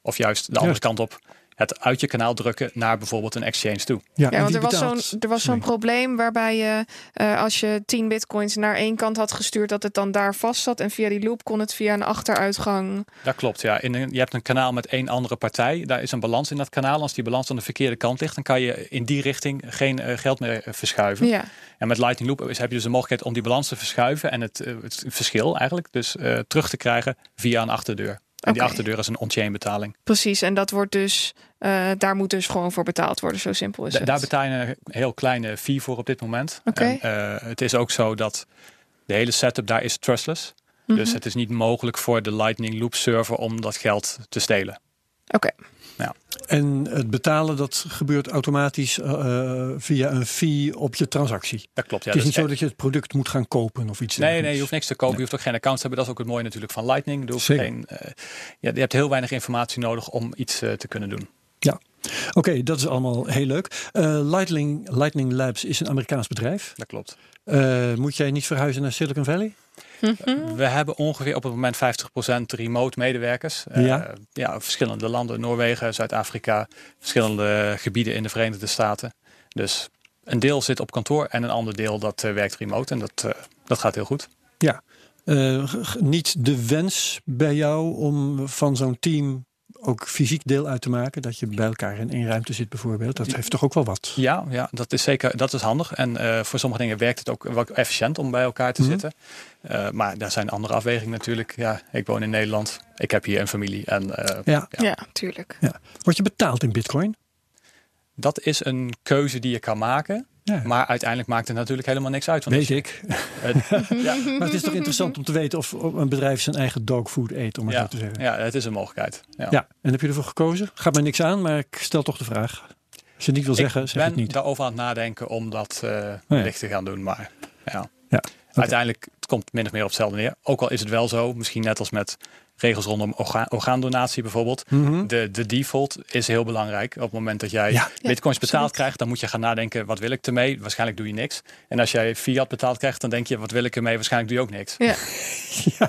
Of juist de andere Juist. kant op. Het uit je kanaal drukken naar bijvoorbeeld een exchange toe. Ja, want er was zo'n er was zo'n probleem waarbij je eh, als je 10 bitcoins naar één kant had gestuurd, dat het dan daar vast zat. En via die loop kon het via een achteruitgang. Dat klopt, ja. In een, je hebt een kanaal met één andere partij. Daar is een balans in dat kanaal. Als die balans aan de verkeerde kant ligt, dan kan je in die richting geen eh, geld meer eh, verschuiven. Ja, En met Lightning Loop heb je dus de mogelijkheid om die balans te verschuiven en het, het verschil eigenlijk dus eh, terug te krijgen via een achterdeur. En die achterdeur is een on-chain betaling. precies. En dat wordt dus, eh, daar moet dus gewoon voor betaald worden. Zo simpel is Da- het. daar betaal je een heel kleine fee voor op dit moment. Oké. En, eh, het is ook zo dat de hele setup daar is trustless. Mhm. Dus het is niet mogelijk voor de Lightning Loop server om dat geld te stelen. Oké, En het betalen, dat gebeurt automatisch eh, via een fee op je transactie. Dat klopt. Ja, het is niet zo dat je het product moet gaan kopen of iets Nee, nee, dergelijks. je hoeft niks te kopen. Nee. Je hoeft ook geen account te hebben. Dat is ook het mooie natuurlijk van Lightning. Je, geen, eh, ja, je hebt heel weinig informatie nodig om iets eh, te kunnen doen. Oké, dat is allemaal heel leuk. Eh, Lightning, Lightning Labs is een Amerikaans bedrijf. Dat klopt. Eh, moet jij niet verhuizen naar Silicon Valley? Mhm. We hebben ongeveer op het moment 50% remote medewerkers. Eh, Ja. ja, verschillende landen, Noorwegen, Zuid-Afrika, verschillende gebieden in de Verenigde Staten. Dus een deel zit op kantoor en een ander deel dat eh, werkt remote. En dat, eh, dat gaat heel goed. G- niet de wens bij jou om van zo'n team ook fysiek deel uit te maken? Dat je bij elkaar in één ruimte zit bijvoorbeeld. Dat heeft toch ook wel wat? Ja, ja dat is zeker dat is handig. En eh, voor sommige dingen werkt het ook wel efficiënt om bij elkaar te Mhm. zitten. Eh, maar daar zijn andere afwegingen natuurlijk. Ja, ik woon in Nederland. Ik heb hier een familie. En eh, Ja. Ja. ja, tuurlijk. Word je betaald in bitcoin? dat is een keuze die je kan maken. Ja. Maar uiteindelijk maakt het natuurlijk helemaal niks uit. Want Weet ik. het- ja, Maar het is toch interessant om te weten of een bedrijf zijn eigen dogfood eet, om het ja, zo te zeggen. ja, het is een mogelijkheid. Ja. Ja, en heb je ervoor gekozen? Gaat mij niks aan, maar ik stel toch de vraag. Als je het niet wil zeggen, ik zeg ben het niet. daarover aan het nadenken om dat eh ja. licht te gaan doen. Maar ja. Ja, uiteindelijk, het komt min of meer op hetzelfde neer. Ook al is het wel zo, misschien net als met regels rondom orga orgaandonatie bijvoorbeeld. Mhm. De, de default is heel belangrijk. Op het moment dat jij Ja. bitcoins betaald krijgt, dan moet je gaan nadenken, wat wil ik ermee? Waarschijnlijk doe je niks. En als jij fiat betaald krijgt, dan denk je, wat wil ik ermee? Waarschijnlijk doe je ook niks. Ja.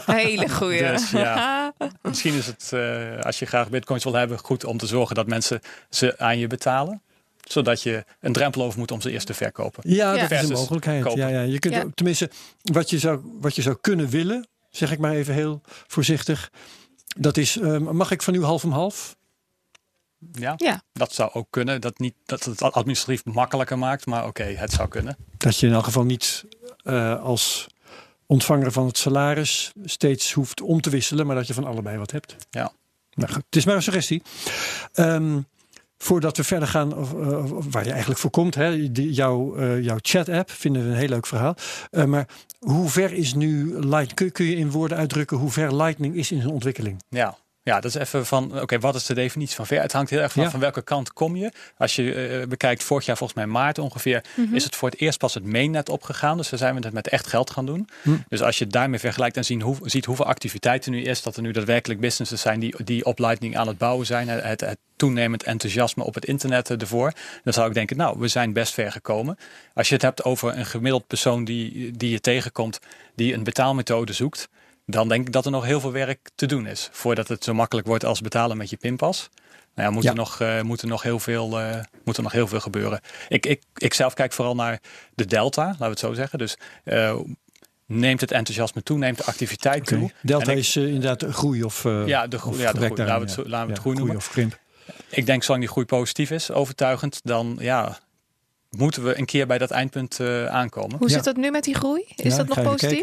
Hele goeie. Dus ja. Misschien is het, eh, als je graag bitcoins wil hebben, goed om te zorgen dat mensen ze aan je betalen. Zodat je een drempel over moet om ze eerst te verkopen. Ja, Ja. dat is een mogelijkheid. kopen. Ja, ja. Je kunt, Ja. Tenminste, wat je, zou, wat je zou kunnen willen, zeg ik maar even heel voorzichtig. Dat is, eh, mag ik van u half om half? Ja, Ja. dat zou ook kunnen. Dat, niet, dat het administratief makkelijker maakt, maar oké, het zou kunnen. Dat je in elk geval niet eh, als ontvanger van het salaris steeds hoeft om te wisselen, maar dat je van allebei wat hebt. Ja. Nou goed, het is maar een suggestie. Ehm, voordat we verder gaan, of, eh, of waar je eigenlijk voor komt, hè, die, jouw, eh, jouw chat-app, vinden we een heel leuk verhaal. Eh, maar hoe ver is nu Lightning? Kun, kun je in woorden uitdrukken hoe ver Lightning is in zijn ontwikkeling? Ja. Ja, dat is even van, oké, wat is de definitie van ver? Het hangt heel erg van, Ja. van welke kant kom je. Als je eh, bekijkt, vorig jaar volgens mij maart ongeveer, Mhm. is het voor het eerst pas het mainnet opgegaan. Dus dan zijn we het met echt geld gaan doen. Hm. Dus als je het daarmee vergelijkt en zien hoe, ziet hoeveel activiteit er nu is, dat er nu daadwerkelijk businesses zijn die, die op Lightning aan het bouwen zijn, het, het toenemend enthousiasme op het internet eh, ervoor, dan zou ik denken, nou, we zijn best ver gekomen. Als je het hebt over een gemiddeld persoon die, die je tegenkomt, die een betaalmethode zoekt, dan denk ik dat er nog heel veel werk te doen is. Voordat het zo makkelijk wordt als betalen met je pinpas. Nou ja, moet, Ja. Er, nog, eh, moet, er, nog heel veel, eh, moet er nog heel veel gebeuren. Ik, ik, ik zelf kijk vooral naar de delta, laten we het zo zeggen. Dus eh, neemt het enthousiasme toe, neemt de activiteit toe. Delta ik- is inderdaad groei of, eh, Ja, de groei. of Ja, de groei. Laten we het, zo- laten we het ja, groei noemen. of krimp. Ik denk zolang die groei positief is, overtuigend, dan ja, moeten we een keer bij dat eindpunt eh, aankomen. Hoe Ja. zit dat nu met die groei? Is Ja, dat nog positief?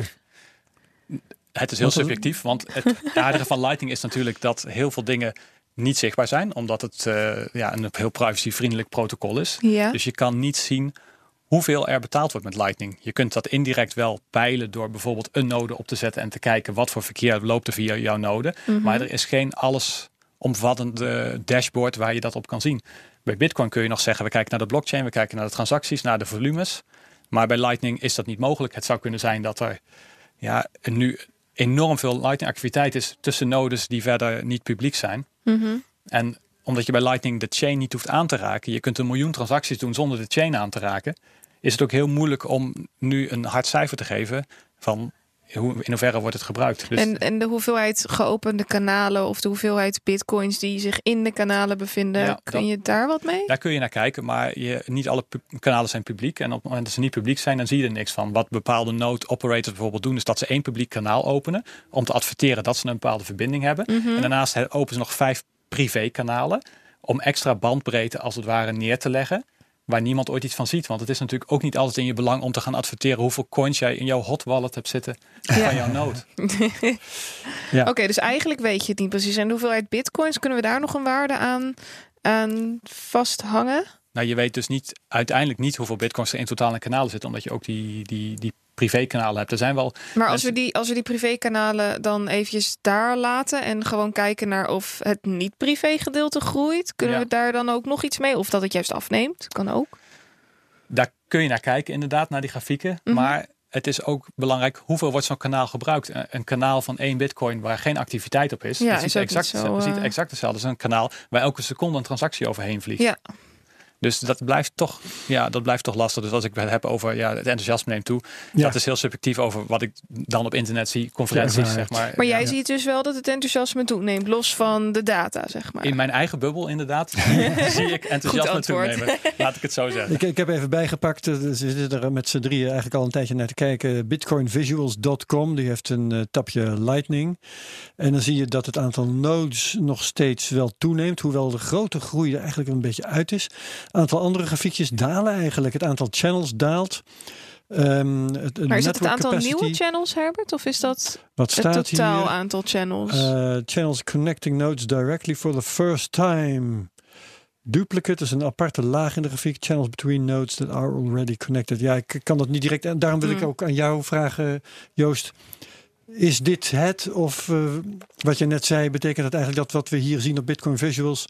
kijken. Het is heel dan- subjectief, want het aardige van Lightning is natuurlijk dat heel veel dingen niet zichtbaar zijn, omdat het eh, ja, een heel privacyvriendelijk protocol is. Ja. Dus je kan niet zien hoeveel er betaald wordt met Lightning. Je kunt dat indirect wel peilen door bijvoorbeeld een node op te zetten en te kijken wat voor verkeer loopt er via jouw node. Mhm. Maar er is geen allesomvattende dashboard waar je dat op kan zien. Bij Bitcoin kun je nog zeggen, we kijken naar de blockchain, we kijken naar de transacties, naar de volumes. Maar bij Lightning is dat niet mogelijk. Het zou kunnen zijn dat er ja, nu enorm veel Lightning activiteit is tussen nodes die verder niet publiek zijn. Mhm. En omdat je bij Lightning de chain niet hoeft aan te raken, je kunt een miljoen transacties doen zonder de chain aan te raken, is het ook heel moeilijk om nu een hard cijfer te geven van hoe, in hoeverre wordt het gebruikt. Dus En, en de hoeveelheid geopende kanalen of de hoeveelheid bitcoins die zich in de kanalen bevinden, Ja, kun dat- je daar wat mee? daar kun je naar kijken, maar je, niet alle kanalen zijn publiek. En op het moment dat ze niet publiek zijn, dan zie je er niks van. Wat bepaalde node operators bijvoorbeeld doen, is dat ze één publiek kanaal openen om te adverteren dat ze een bepaalde verbinding hebben. Mhm. En daarnaast openen ze nog vijf privé kanalen om extra bandbreedte als het ware neer te leggen. Waar niemand ooit iets van ziet. Want het is natuurlijk ook niet altijd in je belang om te gaan adverteren hoeveel coins jij in jouw hot wallet hebt zitten Ja. van jouw node. Ja. Oké, dus eigenlijk weet je het niet precies. En de hoeveelheid bitcoins, kunnen we daar nog een waarde aan, aan vasthangen? Nou, je weet dus niet uiteindelijk niet hoeveel bitcoins er in totaal in kanalen zitten, omdat je ook die, die, die privé kanalen hebt. Er zijn wel Maar als we die, als we die privékanalen dan eventjes daar laten en gewoon kijken naar of het niet-privé gedeelte groeit, kunnen Ja. we daar dan ook nog iets mee? Of dat het juist afneemt, kan ook. daar kun je naar kijken, inderdaad, naar die grafieken. Mhm. Maar het is ook belangrijk hoeveel wordt zo'n kanaal gebruikt. Een, een kanaal van één bitcoin waar geen activiteit op is, Ja, dat is ziet exact, zo, ziet eh, exact hetzelfde. Dat is een kanaal waar elke seconde een transactie overheen vliegt. Ja. Dus dat blijft toch, ja, dat blijft toch lastig. Dus als ik het heb over ja, het enthousiasme neemt toe, Ja. dat is heel subjectief over wat ik dan op internet zie, conferenties, Ja, zeg maar. Maar jij Ja. ziet dus wel dat het enthousiasme toeneemt, los van de data, zeg maar. In mijn eigen bubbel inderdaad zie ik enthousiasme antwoord. toenemen. Laat ik het zo zeggen. Ik, ik heb even bijgepakt, eh, ze zitten er met z'n drieën eigenlijk al een tijdje naar te kijken. Bitcoinvisuals.com, die heeft een eh, tapje Lightning. En dan zie je dat het aantal nodes nog steeds wel toeneemt. Hoewel de grote groei er eigenlijk een beetje uit is. Aantal andere grafiekjes dalen eigenlijk. Het aantal channels daalt. Ehm, het, maar is het het aantal capacity, nieuwe channels, Herbert? Of is dat Wat het totaal hier? aantal channels? Uh, channels connecting nodes directly for the first time. Duplicate is een aparte laag in de grafiek. Channels between nodes that are already connected. Ja, ik kan dat niet direct. En daarom wil ik Hmm. ook aan jou vragen, Joost. Is dit het? Of eh, wat je net zei, betekent dat eigenlijk dat wat we hier zien op Bitcoin Visuals,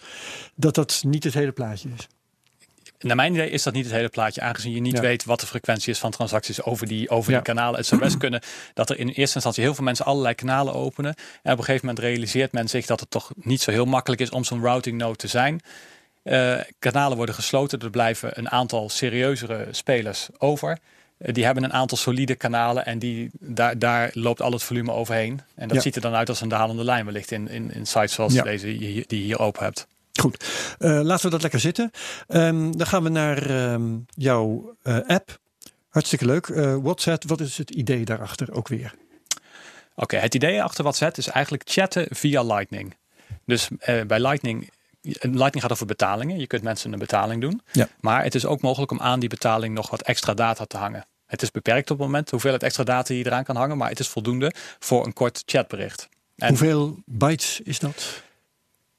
dat dat niet het hele plaatje is? Naar mijn idee is dat niet het hele plaatje, aangezien je niet Ja. weet wat de frequentie is van transacties over die, over Ja. die kanalen. Het zou best kunnen dat er in eerste instantie heel veel mensen allerlei kanalen openen. En op een gegeven moment realiseert men zich dat het toch niet zo heel makkelijk is om zo'n routing node te zijn. Eh, kanalen worden gesloten, er blijven een aantal serieuzere spelers over. Eh, die hebben een aantal solide kanalen en die, daar, daar loopt al het volume overheen. En dat Ja. ziet er dan uit als een dalende lijn wellicht in, in, in sites zoals deze die je hier open hebt. Goed, Eh, laten we dat lekker zitten. Ehm, dan gaan we naar ehm, jouw eh, app. Hartstikke leuk. Eh, WhatsApp, wat is het idee daarachter ook weer? Oké, het idee achter WhatsApp is eigenlijk chatten via Lightning. Dus bij Lightning, Lightning gaat over betalingen. Je kunt mensen een betaling doen. Ja. Maar het is ook mogelijk om aan die betaling nog wat extra data te hangen. Het is beperkt op het moment hoeveel het extra data je eraan kan hangen, maar het is voldoende voor een kort chatbericht. En Hoeveel bytes is dat?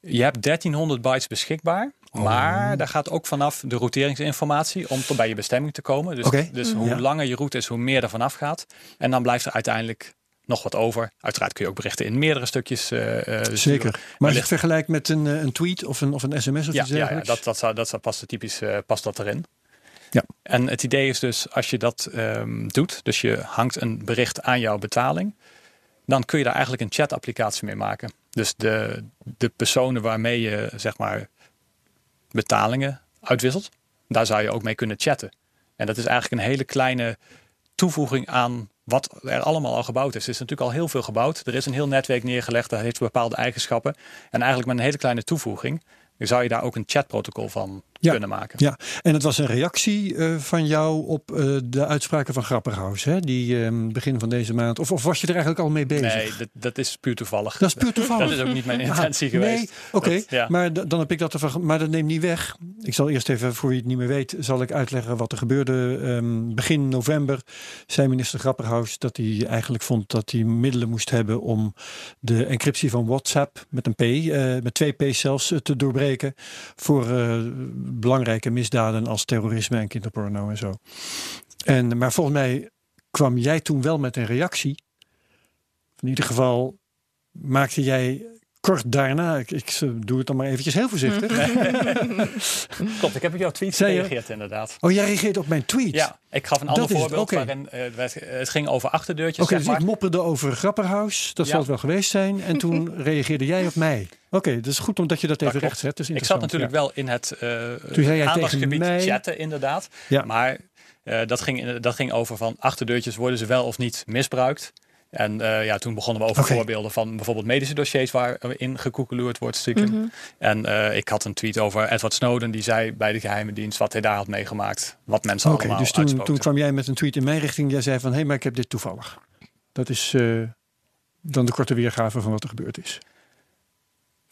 Je hebt 1300 bytes beschikbaar, Oh. maar daar gaat ook vanaf de routeringsinformatie om tot bij je bestemming te komen. Dus, dus hoe Ja. langer je route is, hoe meer er vanaf gaat. En dan blijft er uiteindelijk nog wat over. Uiteraard kun je ook berichten in meerdere stukjes eh, eh, sturen. Zeker. Maar als je Wellicht- het vergelijkt met een, eh, een tweet of een, of een sms of Ja, iets ja, ja dat, dat, zou, dat zou past typisch eh, past dat erin. Ja. En het idee is dus, als je dat ehm, doet, dus je hangt een bericht aan jouw betaling, dan kun je daar eigenlijk een chat-applicatie mee maken. Dus de, de personen waarmee je zeg maar betalingen uitwisselt, daar zou je ook mee kunnen chatten. En dat is eigenlijk een hele kleine toevoeging aan wat er allemaal al gebouwd is. Er is natuurlijk al heel veel gebouwd. Er is een heel netwerk neergelegd, dat heeft bepaalde eigenschappen. En eigenlijk met een hele kleine toevoeging zou je daar ook een chatprotocol van Ja. kunnen maken. Ja, en het was een reactie eh, van jou op eh, de uitspraken van Grapperhaus, hè? die eh, begin van deze maand. Of, of was je er eigenlijk al mee bezig? Nee, dat, dat is puur toevallig. Dat is puur toevallig. Dat is ook niet mijn intentie Ah, geweest. Nee, oké. Ja. Maar dan heb ik dat ervan. Maar dat neemt niet weg. Ik zal eerst even, voor wie het niet meer weet, zal ik uitleggen wat er gebeurde. Ehm, begin november zei minister Grapperhaus dat hij eigenlijk vond dat hij middelen moest hebben om de encryptie van WhatsApp met een P, eh, met twee P's zelfs, te doorbreken voor belangrijke misdaden als terrorisme en kinderporno en zo. En, maar volgens mij kwam jij toen wel met een reactie. In ieder geval maakte jij kort daarna, ik, ik doe het dan maar eventjes heel voorzichtig. Klopt, ik heb op jouw tweet gereageerd inderdaad. Oh, jij reageert op mijn tweet? Ja, ik gaf een Dat ander is het, voorbeeld oké. waarin eh, werd- het ging over achterdeurtjes. Oké, dus maar. ik mopperde over Grapperhaus. Dat Ja. zal het wel geweest zijn. En toen reageerde jij op mij. Oké, dat is goed omdat je dat even recht zet. Dat is Ik zat natuurlijk ja. wel in het eh Toen zei jij aandachtsgebied mij- chatten inderdaad. Ja. Maar eh, dat, ging, dat ging over van achterdeurtjes worden ze wel of niet misbruikt. En eh, ja, toen begonnen we over voorbeelden van bijvoorbeeld medische dossiers waarin gekoekeloerd wordt stiekem. En eh, ik had een tweet over Edward Snowden die zei bij de geheime dienst wat hij daar had meegemaakt. Wat mensen Oké, allemaal dus toen, uitspookten. toen kwam jij met een tweet in mijn richting. Jij zei van, hé, hey, maar ik heb dit toevallig. Dat is eh, dan de korte weergave van wat er gebeurd is.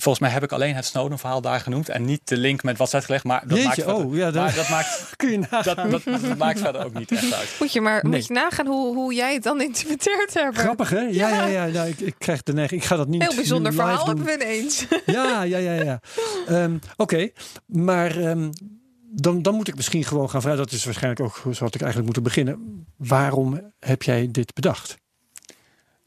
Volgens mij heb ik alleen het Snowden verhaal daar genoemd en niet de link met WhatsApp gelegd. Maar dat, Jeetje, maakt, verder- oh, ja, dat- maar dat, maakt, Kun je nagaan. dat, dat, dat maakt verder ook niet echt uit. Moet je maar Nee. moet je nagaan hoe, hoe jij het dan interpreteerd hebt. Grappig, hè? Ja, ja, ja. Nou, ik, ik krijg de neiging. Ik ga dat niet Heel bijzonder verhaal doen. hebben we ineens. Ja, ja, ja, ja. Ehm, Oké, maar ehm, dan, dan moet ik misschien gewoon gaan vragen. Dat is waarschijnlijk ook zo had ik eigenlijk moeten beginnen. Waarom heb jij dit bedacht?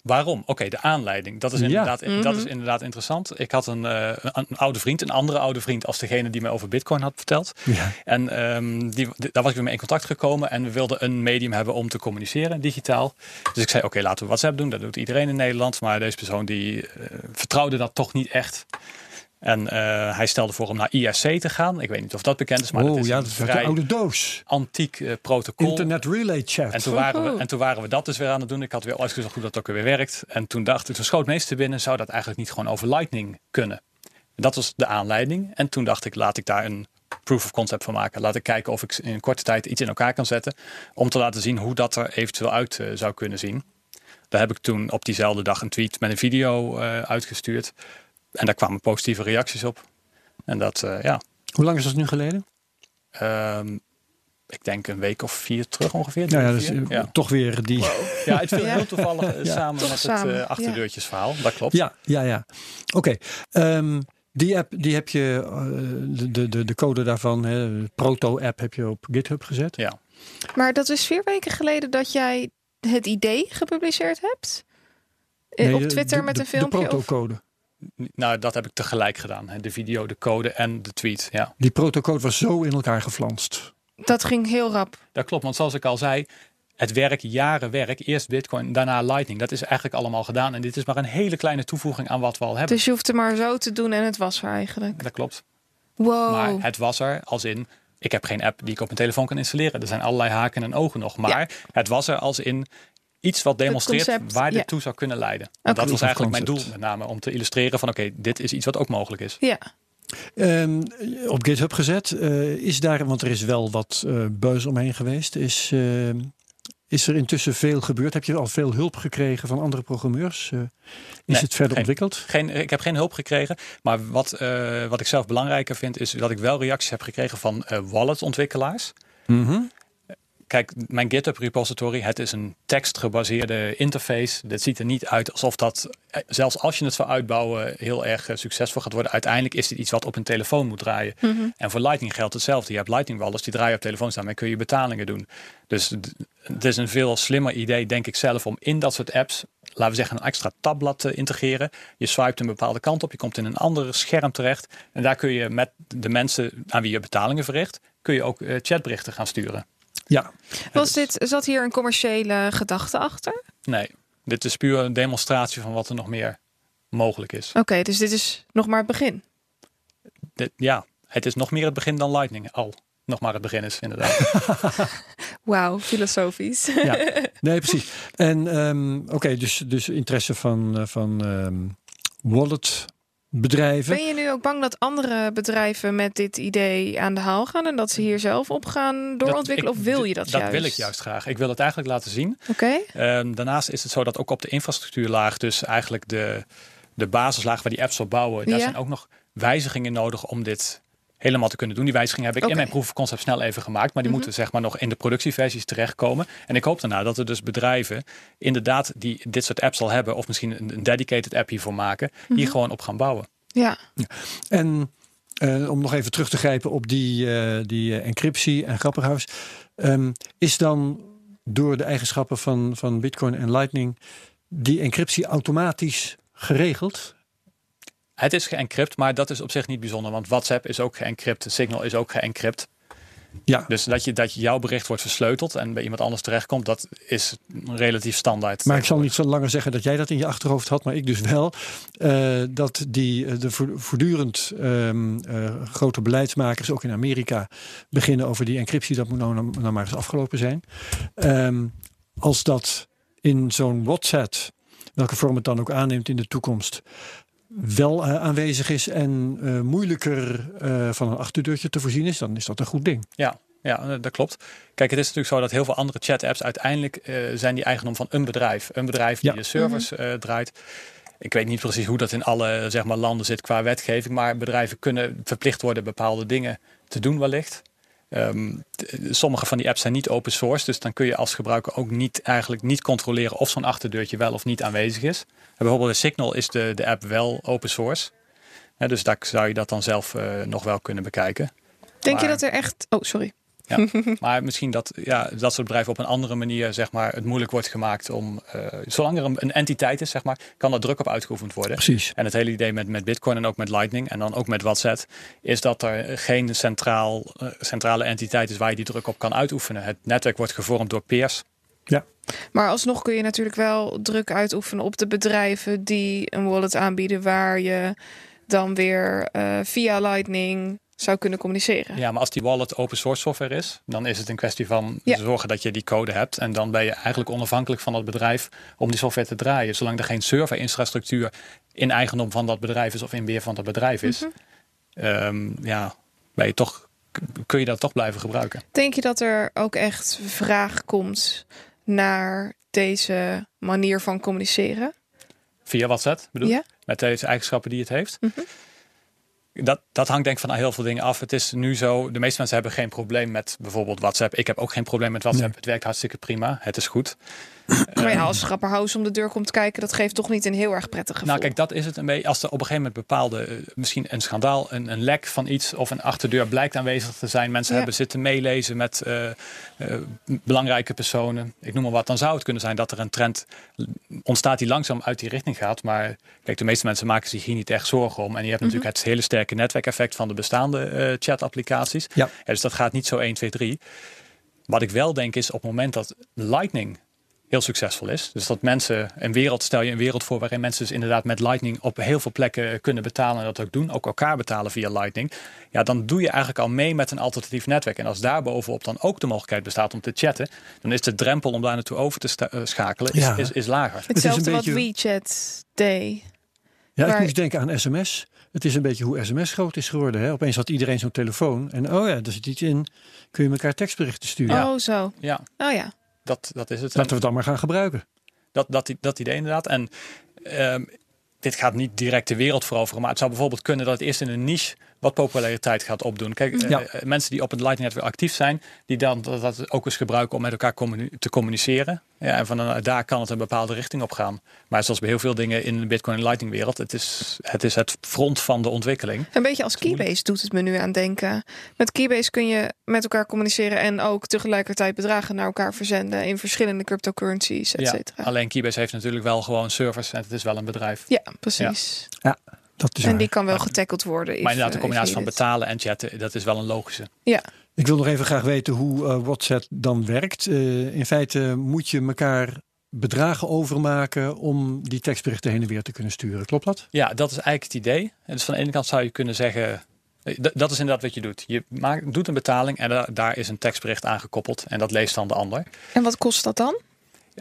Waarom? Oké, de aanleiding. Dat is, Ja. inderdaad, dat Mhm. is inderdaad interessant. Ik had een, eh, een, een oude vriend, een andere oude vriend als degene die mij over Bitcoin had verteld. Ja. En ehm, die, daar was ik weer mee in contact gekomen en we wilden een medium hebben om te communiceren, digitaal. Dus ik zei, oké, laten we WhatsApp doen. Dat doet iedereen in Nederland. Maar deze persoon die eh, vertrouwde dat toch niet echt. En eh, hij stelde voor om naar IRC te gaan. Ik weet niet of dat bekend is, maar dat oh is ja, een dat is vrij oude doos. antiek eh, protocol. Internet Relay Chat. En toen, waren we, en toen waren we dat dus weer aan het doen. Ik had weer uitgezocht hoe dat ook weer werkt. En toen dacht ik, toen schoot meest te binnen, zou dat eigenlijk niet gewoon over Lightning kunnen? Dat was de aanleiding. En toen dacht ik, laat ik daar een proof of concept van maken. Laat ik kijken of ik in een korte tijd iets in elkaar kan zetten. Om te laten zien hoe dat er eventueel uit eh, zou kunnen zien. Daar heb ik toen op diezelfde dag een tweet met een video uitgestuurd. En daar kwamen positieve reacties op. En dat, eh, ja, Hoe lang is dat nu geleden? ehm, ik denk een week of vier terug ongeveer. Nou ja, dus, toch weer die. Ja, het viel Ja. heel toevallig eh, Ja. samen Toch met samen, het uh, achterdeurtjesverhaal. Dat klopt. Ja, ja, ja. Oké. Ehm, die app, die heb je, de, de, de, de code daarvan, hè, de proto-app heb je op GitHub gezet. Ja. Maar dat is vier weken geleden dat jij het idee gepubliceerd hebt. Nee, op Twitter de- met de- een filmpje. De of- protocode. Nou, dat heb ik tegelijk gedaan. hè. De video, de code en de tweet. Ja, Die protocode was zo in elkaar geflanst. Dat ging heel rap. dat klopt. Want zoals ik al zei, het werk, jaren werk, eerst Bitcoin, daarna Lightning. Dat is eigenlijk allemaal gedaan. En dit is maar een hele kleine toevoeging aan wat we al hebben. Dus je hoeft het maar zo te doen en het was er eigenlijk. Dat klopt. Wow. Maar het was er als in, ik heb geen app die ik op mijn telefoon kan installeren. Er zijn allerlei haken en ogen nog. Maar het was er als in iets wat demonstreert concept, waar dit ja. toe zou kunnen leiden. En Oké. dat was eigenlijk mijn doel met name. Om te illustreren van oké, dit is iets wat ook mogelijk is. Ja. Ehm, op GitHub gezet. eh, is daar, want er is wel wat eh buzz omheen geweest. Is, ehm, is er intussen veel gebeurd? Heb je al veel hulp gekregen van andere programmeurs? Eh, is Nee, het verder geen. ontwikkeld? Geen, ik heb geen hulp gekregen. Maar wat, eh, wat ik zelf belangrijker vind, is dat ik wel reacties heb gekregen van eh wallet-ontwikkelaars. Mhm. Kijk, mijn GitHub repository, het is een tekstgebaseerde interface. Dit ziet er niet uit alsof dat, eh, zelfs als je het zou uitbouwen, heel erg eh, succesvol gaat worden. Uiteindelijk is dit iets wat op een telefoon moet draaien. Mhm. En voor Lightning geldt hetzelfde. Je hebt Lightning wallets, die draaien op telefoons, daarmee kun je betalingen doen. Dus het is een veel slimmer idee, denk ik zelf, om in dat soort apps, laten we zeggen, een extra tabblad te integreren. Je swipet een bepaalde kant op, je komt in een ander scherm terecht. En daar kun je met de mensen aan wie je betalingen verricht, kun je ook eh, chatberichten gaan sturen. Ja, Was dit, zat hier een commerciële gedachte achter? Nee, dit is puur een demonstratie van wat er nog meer mogelijk is. Oké, dus dit is nog maar het begin. Dit, ja, het is nog meer het begin dan Lightning. Al nog maar het begin is, inderdaad. Wauw, filosofisch. ja. nee, precies. En ehm, oké, dus, dus interesse van, eh, van ehm, wallet bedrijven. Ben je nu ook bang dat andere bedrijven met dit idee aan de haal gaan en dat ze hier zelf op gaan doorontwikkelen? ik- of wil je dat, Dat juist? wil ik juist graag. Ik wil het eigenlijk laten zien. Oké. Ehm, daarnaast is het zo dat ook op de infrastructuurlaag, dus eigenlijk de, de basislaag waar die apps op bouwen, daar Ja. zijn ook nog wijzigingen nodig om dit helemaal te kunnen doen. Die wijzigingen heb ik in mijn proof of concept snel even gemaakt, maar die Mhm. moeten zeg maar nog in de productieversies terechtkomen. En ik hoop daarna dat er dus bedrijven inderdaad die dit soort apps al hebben, of misschien een, een dedicated app hiervoor maken, Mhm. hier gewoon op gaan bouwen. Ja. En eh, om nog even terug te grijpen op die, eh, die eh, encryptie en Grapperhaus. ehm, is dan door de eigenschappen van, van Bitcoin en Lightning die encryptie automatisch geregeld? Het is geëncrypt, maar dat is op zich niet bijzonder, want WhatsApp is ook geëncrypt, Signal is ook geëncrypt. Ja, Dus dat, je, dat jouw bericht wordt versleuteld en bij iemand anders terechtkomt, dat is relatief standaard. maar ik zal niet zo langer zeggen dat jij dat in je achterhoofd had, maar ik dus wel. eh, dat die, eh, de vo- voortdurend ehm, eh, grote beleidsmakers, ook in Amerika, beginnen over die encryptie. Dat moet nou, nou maar eens afgelopen zijn. Ehm, als dat in zo'n WhatsApp, welke vorm het dan ook aanneemt in de toekomst, wel eh, aanwezig is en eh, moeilijker eh, van een achterdeurtje te voorzien is, dan is dat een goed ding. Ja, ja, dat klopt. Kijk, het is natuurlijk zo dat heel veel andere chat-apps uiteindelijk eh, zijn die eigendom van een bedrijf. Een bedrijf die Ja. de servers eh, draait. Ik weet niet precies hoe dat in alle zeg maar, landen zit qua wetgeving, maar bedrijven kunnen verplicht worden bepaalde dingen te doen wellicht. Ehm, sommige van die apps zijn niet open source, dus dan kun je als gebruiker ook niet eigenlijk niet controleren of zo'n achterdeurtje wel of niet aanwezig is. En bijvoorbeeld Signal is de, de app wel open source. Dus daar zou je dat dan zelf eh, nog wel kunnen bekijken. Denk je dat er echt... Oh, sorry. Ja, maar misschien dat ja, dat soort bedrijven op een andere manier zeg maar, het moeilijk wordt gemaakt om, eh, zolang er een, een entiteit is, zeg maar, kan er druk op uitgeoefend worden. Precies. En het hele idee met, met Bitcoin en ook met Lightning en dan ook met WhatsApp, is dat er geen centraal, eh, centrale entiteit is waar je die druk op kan uitoefenen. Het netwerk wordt gevormd door peers. Maar alsnog kun je natuurlijk wel druk uitoefenen op de bedrijven die een wallet aanbieden waar je dan weer eh, via Lightning zou kunnen communiceren. Ja, maar als die wallet open source software is, dan is het een kwestie van Ja. zorgen dat je die code hebt. En dan ben je eigenlijk onafhankelijk van dat bedrijf om die software te draaien. Zolang er geen serverinfrastructuur in eigendom van dat bedrijf is of in beheer van dat bedrijf is, Mhm. ehm, ja, ben je toch, kun je dat toch blijven gebruiken. Denk je dat er ook echt vraag komt naar deze manier van communiceren? Via WhatsApp bedoel je? Ja? Met deze eigenschappen die het heeft. Mhm. Dat, dat hangt denk ik van heel veel dingen af. Het is nu zo, de meeste mensen hebben geen probleem met bijvoorbeeld WhatsApp. Ik heb ook geen probleem met WhatsApp. Nee. Het werkt hartstikke prima. Het is goed. Maar ja, als Grapperhaus om de deur komt kijken, dat geeft toch niet een heel erg prettig gevoel. Nou, kijk, dat is het een beetje. Als er op een gegeven moment bepaalde, eh, misschien een schandaal, een, een lek van iets of een achterdeur blijkt aanwezig te zijn. Mensen Ja. hebben zitten meelezen met eh, eh, belangrijke personen. Ik noem maar wat. Dan zou het kunnen zijn dat er een trend ontstaat die langzaam uit die richting gaat. Maar kijk, de meeste mensen maken zich hier niet echt zorgen om. En je hebt natuurlijk het hele sterke netwerkeffect van de bestaande eh chat-applicaties. Ja. dus dat gaat niet zo 1, 2, 3. Wat ik wel denk is op het moment dat Lightning heel succesvol is. Dus dat mensen een wereld, stel je een wereld voor waarin mensen dus inderdaad met Lightning op heel veel plekken kunnen betalen en dat ook doen, ook elkaar betalen via Lightning. Ja, dan doe je eigenlijk al mee met een alternatief netwerk. En als daar bovenop dan ook de mogelijkheid bestaat om te chatten, dan is de drempel om daar naartoe over te eh, schakelen is, Ja. is, is lager. Hetzelfde een wat beetje- WeChat deed. Ja, ik moest denken aan sms. Het is een beetje hoe sms groot is geworden. Hè? Opeens had iedereen zo'n telefoon. En oh ja, er zit iets in. Kun je elkaar tekstberichten sturen. Ja. Oh, zo. Ja, Oh ja. Dat, dat is het. Laten we het dan maar gaan gebruiken. Dat, dat, dat idee inderdaad. En ehm, dit gaat niet direct de wereld veroveren. Maar het zou bijvoorbeeld kunnen dat het eerst in een niche wat populariteit gaat opdoen. Kijk, eh, Ja. eh, mensen die op het Lightning Network actief zijn, die dan dat, dat ook eens gebruiken om met elkaar communi- te communiceren. Ja, en van eh, daar kan het een bepaalde richting op gaan. Maar zoals bij heel veel dingen in de Bitcoin en Lightning wereld, het is het, is het front van de ontwikkeling. Een beetje als Keybase doet het me nu aan denken. Met Keybase kun je met elkaar communiceren en ook tegelijkertijd bedragen naar elkaar verzenden in verschillende cryptocurrencies, et Ja, cetera. alleen Keybase heeft natuurlijk wel gewoon servers en het is wel een bedrijf. Ja, precies. Dat is En waar. die kan wel getackled worden. Maar inderdaad, de combinatie van betalen. en chatten, dat is wel een logische. Ja, Ik wil nog even graag weten hoe eh, WhatsApp dan werkt. Eh, in feite moet je elkaar bedragen overmaken om die tekstberichten heen en weer te kunnen sturen. Klopt dat? Ja, dat is eigenlijk het idee. En dus van de ene kant zou je kunnen zeggen, eh, dat is inderdaad wat je doet. Je maakt, doet een betaling en da- daar is een tekstbericht aan gekoppeld en dat leest dan de ander. en wat kost dat dan?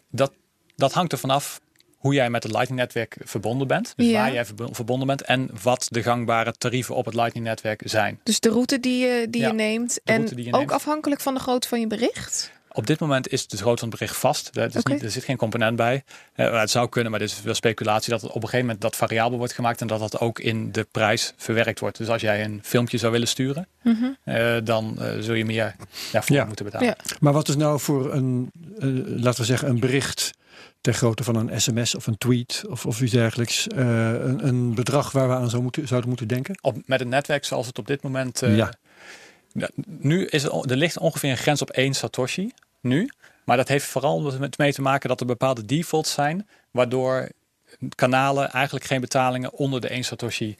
Dat, dat hangt er vanaf hoe jij met het Lightning-netwerk verbonden bent. Dus Ja. waar jij verbo- verbonden bent en wat de gangbare tarieven op het Lightning-netwerk zijn. Dus de route die je, die Ja, je neemt. En route die je ook neemt. afhankelijk van de grootte van je bericht. Op dit moment is de grootte van het bericht vast. Er, is Oké. niet, er zit geen component bij. Eh, het zou kunnen, maar dit is wel speculatie dat het op een gegeven moment dat variabel wordt gemaakt en dat dat ook in de prijs verwerkt wordt. Dus als jij een filmpje zou willen sturen, Mhm. eh, dan eh, zul je meer daarvoor Ja. moeten betalen. Ja. Maar wat is nou voor een, eh, laten we zeggen, een bericht ter grootte van een sms of een tweet of, of iets dergelijks, eh, een, een bedrag waar we aan zou moeten, zouden moeten denken? Op, met een netwerk zoals het op dit moment. eh, Ja. ja, Nu is het, er ligt ongeveer een grens op 1 Satoshi. Nu. Maar dat heeft vooral met mee te maken dat er bepaalde defaults zijn. Waardoor kanalen eigenlijk geen betalingen onder de 1 Satoshi.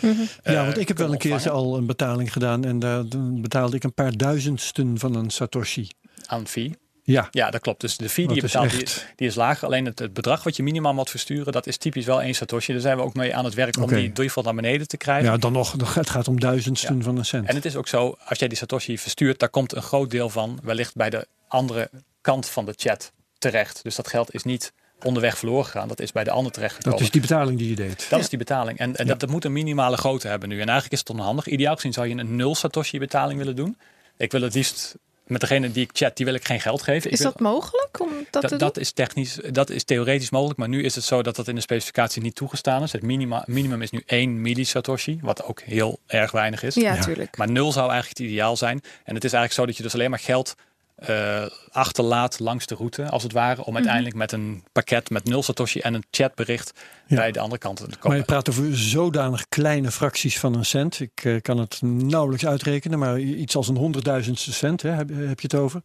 Mhm. eh, ja, want ik heb wel een keer al een betaling gedaan en daar betaalde ik een paar duizendsten van een Satoshi. aan fee. Ja, Ja, dat klopt. Dus de fee die je Dat is betaalt, die, is lager. Alleen het, het bedrag wat je minimaal moet versturen, dat is typisch wel 1 Satoshi. Daar zijn we ook mee aan het werk om die default naar beneden te krijgen. ja dan nog, het gaat om duizendsten van een cent. En het is ook zo, als jij die Satoshi verstuurt, daar komt een groot deel van wellicht bij de andere kant van de chat terecht. Dus dat geld is niet onderweg verloren gegaan. Dat is bij de ander terechtgekomen. dat is die betaling die je deed. Dat is die betaling. En, en dat, dat moet een minimale grootte hebben nu. En eigenlijk is het onhandig. Ideaal gezien zou je een nul Satoshi betaling willen doen. Ik wil het liefst met degene die ik chat, die wil ik geen geld geven. Is wil, dat mogelijk om dat, te dat, doen? dat is technisch, dat is theoretisch mogelijk, maar nu is het zo dat dat in de specificatie niet toegestaan is. Het minima, minimum is nu 1 millisatoshi, wat ook heel erg weinig is. ja, Ja. tuurlijk. Maar nul zou eigenlijk het ideaal zijn. En het is eigenlijk zo dat je dus alleen maar geld eh, achterlaat langs de route, als het ware, Mhm. om uiteindelijk met een pakket met nul satoshi en een chatbericht Ja. bij de andere kant te Maar komen. je praat over zodanig kleine fracties van een cent. Ik eh, kan het nauwelijks uitrekenen, maar iets als een honderdduizendste cent hè, heb, heb je het over.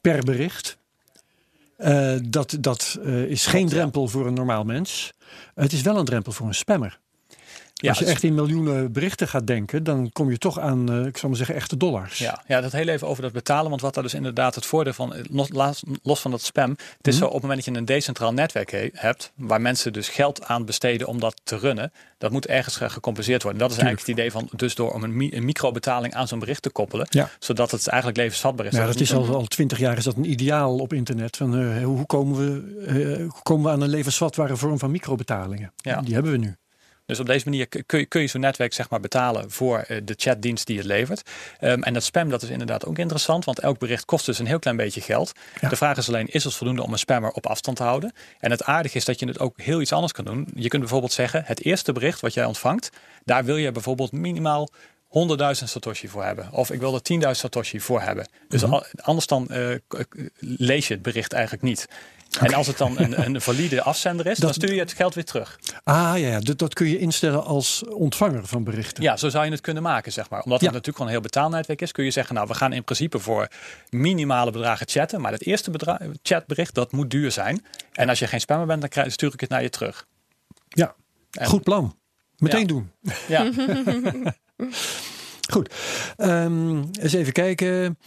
Per bericht. Eh, dat dat is geen drempel voor een normaal mens. Het is wel een drempel voor een spammer. Ja, Als je dus- echt in miljoenen berichten gaat denken, dan kom je toch aan, eh, ik zal maar zeggen, echte dollars. Ja, ja, dat heel even over dat betalen. Want wat daar dus inderdaad het voordeel van, los, los- los van dat spam. Het is Mhm. zo op het moment dat je een decentraal netwerk he- hebt, waar mensen dus geld aan besteden om dat te runnen, dat moet ergens ge- gecompenseerd worden. Dat is Tuurlijk. eigenlijk het idee van, dus door om een, mi- een microbetaling aan zo'n bericht te koppelen, Ja. zodat het eigenlijk levensvatbaar is. Ja, Dat is al, twintig jaar is dat een ideaal op internet. Van, eh, hoe, komen we, eh, hoe komen we aan een levensvatbare vorm van microbetalingen? Ja. Die hebben we nu. Dus op deze manier kun je, kun je zo'n netwerk zeg maar, betalen voor uh, de chatdienst die het levert. Um, en dat spam dat is inderdaad ook interessant, want elk bericht kost dus een heel klein beetje geld. De vraag is alleen, is het voldoende om een spammer op afstand te houden? En het aardige is dat je het ook heel iets anders kan doen. Je kunt bijvoorbeeld zeggen, het eerste bericht wat jij ontvangt, daar wil je bijvoorbeeld minimaal 100.000 Satoshi voor hebben. Of ik wil er 10.000 Satoshi voor hebben. Dus mm -hmm. anders dan uh, lees je het bericht eigenlijk niet. Okay. En als het dan een, een valide afzender is, dat, dan stuur je het geld weer terug. Ah ja. Dat, dat, kun je instellen als ontvanger van berichten. Ja, zo zou je het kunnen maken, zeg maar. Omdat ja. het natuurlijk gewoon een heel betaalnetwerk is, kun je zeggen, nou, we gaan in principe voor minimale bedragen chatten. Maar het eerste chatbericht, dat moet duur zijn. En als je geen spammer bent, dan krijg, stuur ik het naar je terug. Ja, en, goed plan. Meteen ja. doen. Ja. Goed. Um, eens even kijken.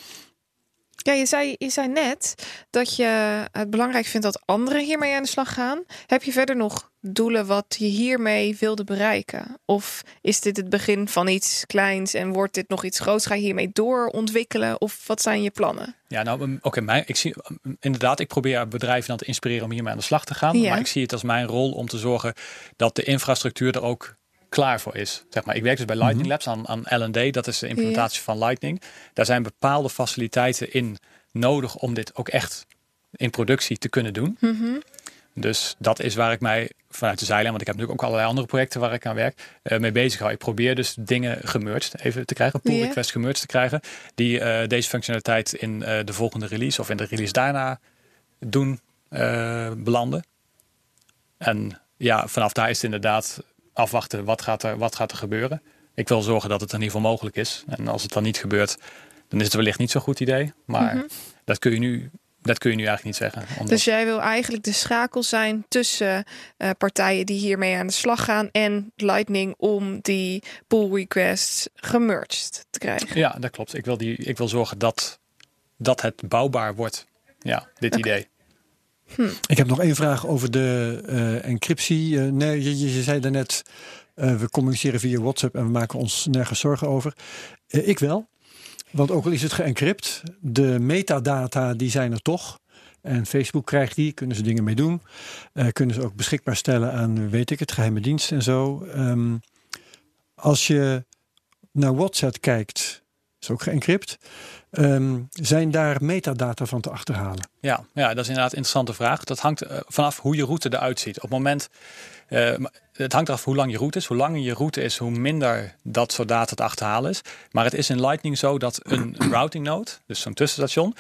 Ja, je zei, je zei net dat je het belangrijk vindt dat anderen hiermee aan de slag gaan. Heb je verder nog doelen wat je hiermee wilde bereiken? Of is dit het begin van iets kleins en wordt dit nog iets groots? Ga je hiermee doorontwikkelen? Of wat zijn je plannen? Ja, nou, oké, okay, ik zie inderdaad, ik probeer bedrijven dan te inspireren om hiermee aan de slag te gaan. Ja. Maar ik zie het als mijn rol om te zorgen dat de infrastructuur er ook klaar voor is. Zeg maar, ik werk dus bij Lightning Labs aan, aan L&D, dat is de implementatie ja. van Lightning. Daar zijn bepaalde faciliteiten in nodig om dit ook echt in productie te kunnen doen. Mm -hmm. Dus dat is waar ik mij vanuit de zijlijn, want ik heb natuurlijk ook allerlei andere projecten waar ik aan werk, uh, mee bezig hou. Ik probeer dus dingen gemerged even te krijgen, pull request gemerged te krijgen, die uh, deze functionaliteit in uh, de volgende release of in de release daarna doen belanden. En ja, vanaf daar is het inderdaad afwachten wat gaat, er, wat gaat er gebeuren. Ik wil zorgen dat het in ieder geval mogelijk is. En als het dan niet gebeurt, dan is het wellicht niet zo'n goed idee. Maar Mhm. mm -hmm. dat, kun je nu, dat kun je nu eigenlijk niet zeggen. Omdat... Dus jij wil eigenlijk de schakel zijn tussen uh, partijen die hiermee aan de slag gaan en Lightning om die pull requests gemerged te krijgen. Ja, dat klopt. Ik wil, die, ik wil zorgen dat, dat het bouwbaar wordt. Ja, dit okay. idee. Hm. Ik heb nog één vraag over de uh, encryptie. Uh, nee, je, zei daarnet, uh, we communiceren via WhatsApp en we maken ons nergens zorgen over. ik wel, want ook al is het geëncrypt, de metadata die zijn er toch. En Facebook krijgt die, kunnen ze dingen mee doen. kunnen ze ook beschikbaar stellen aan, weet ik het, geheime dienst en zo. Um, als je naar WhatsApp kijkt, is ook geëncrypt. Um, zijn daar metadata van te achterhalen? Ja, ja, dat is inderdaad een interessante vraag. Dat hangt uh, vanaf hoe je route eruit ziet. Op het moment, uh, het hangt eraf hoe lang je route is. Hoe langer je route is, hoe minder dat soort data te achterhalen is. Maar het is in Lightning zo dat een routing node, dus zo'n tussenstation,